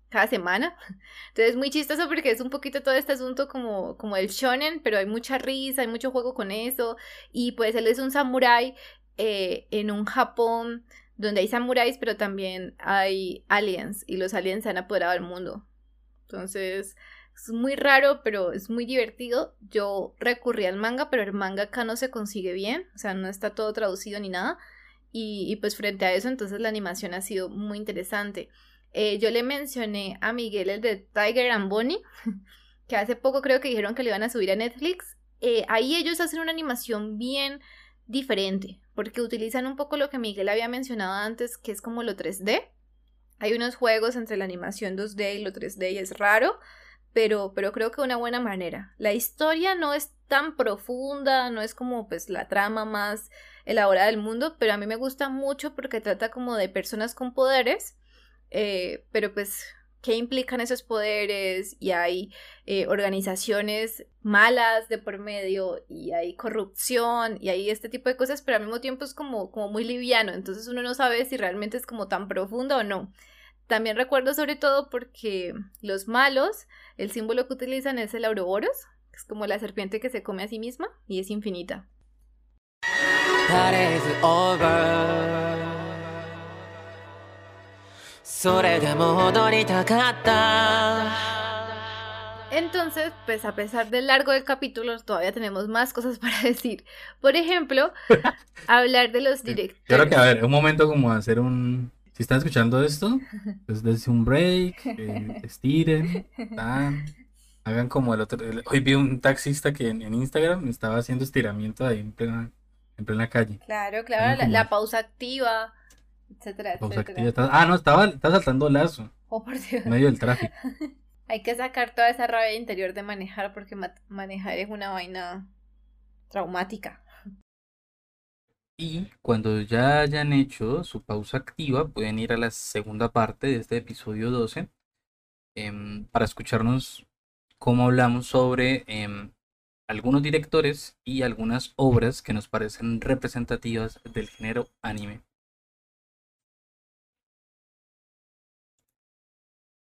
cada semana. Entonces es muy chistoso porque es un poquito todo este asunto como, como el shonen, pero hay mucha risa, hay mucho juego con eso. Y pues él es un samurái eh, en un Japón donde hay samuráis, pero también hay aliens y los aliens se han apoderado del mundo. Entonces es muy raro, pero es muy divertido. Yo recurrí al manga, pero el manga acá no se consigue bien, o sea, no está todo traducido ni nada. Y, y pues frente a eso, entonces la animación ha sido muy interesante. Eh, yo le mencioné a Miguel el de Tiger and Bonnie, que hace poco creo que dijeron que le iban a subir a Netflix. Eh, ahí ellos hacen una animación bien diferente, porque utilizan un poco lo que Miguel había mencionado antes, que es como lo 3D. Hay unos juegos entre la animación 2D y lo 3D y es raro, pero, pero creo que de una buena manera. La historia no es tan profunda, no es como pues la trama más elaborada del mundo, pero a mí me gusta mucho porque trata como de personas con poderes eh, pero pues, ¿qué implican esos poderes? Y hay eh, organizaciones malas de por medio, y hay corrupción, y hay este tipo de cosas, pero al mismo tiempo es como, como muy liviano, entonces uno no sabe si realmente es como tan profundo o no. También recuerdo sobre todo porque los malos, el símbolo que utilizan es el Auroboros, que es como la serpiente que se come a sí misma y es infinita. Entonces, pues a pesar del largo del capítulo, todavía tenemos más cosas para decir. Por ejemplo, hablar de los directores. Creo que, a ver, un momento como hacer un... Si están escuchando esto, pues dense un break, eh, estiren, hagan como el otro... hoy vi un taxista que en, Instagram estaba haciendo estiramiento ahí en plena, en plena calle. Claro, claro, la pausa activa etcétera, Ah, no, estaba, saltando lazo. Oh, por Dios. En medio del tráfico. Hay que sacar toda esa rabia interior de manejar porque manejar es una vaina traumática. Y cuando ya hayan hecho su pausa activa, pueden ir a la segunda parte de este episodio 12 em, para escucharnos cómo hablamos sobre em, algunos directores y algunas obras que nos parecen representativas del género anime.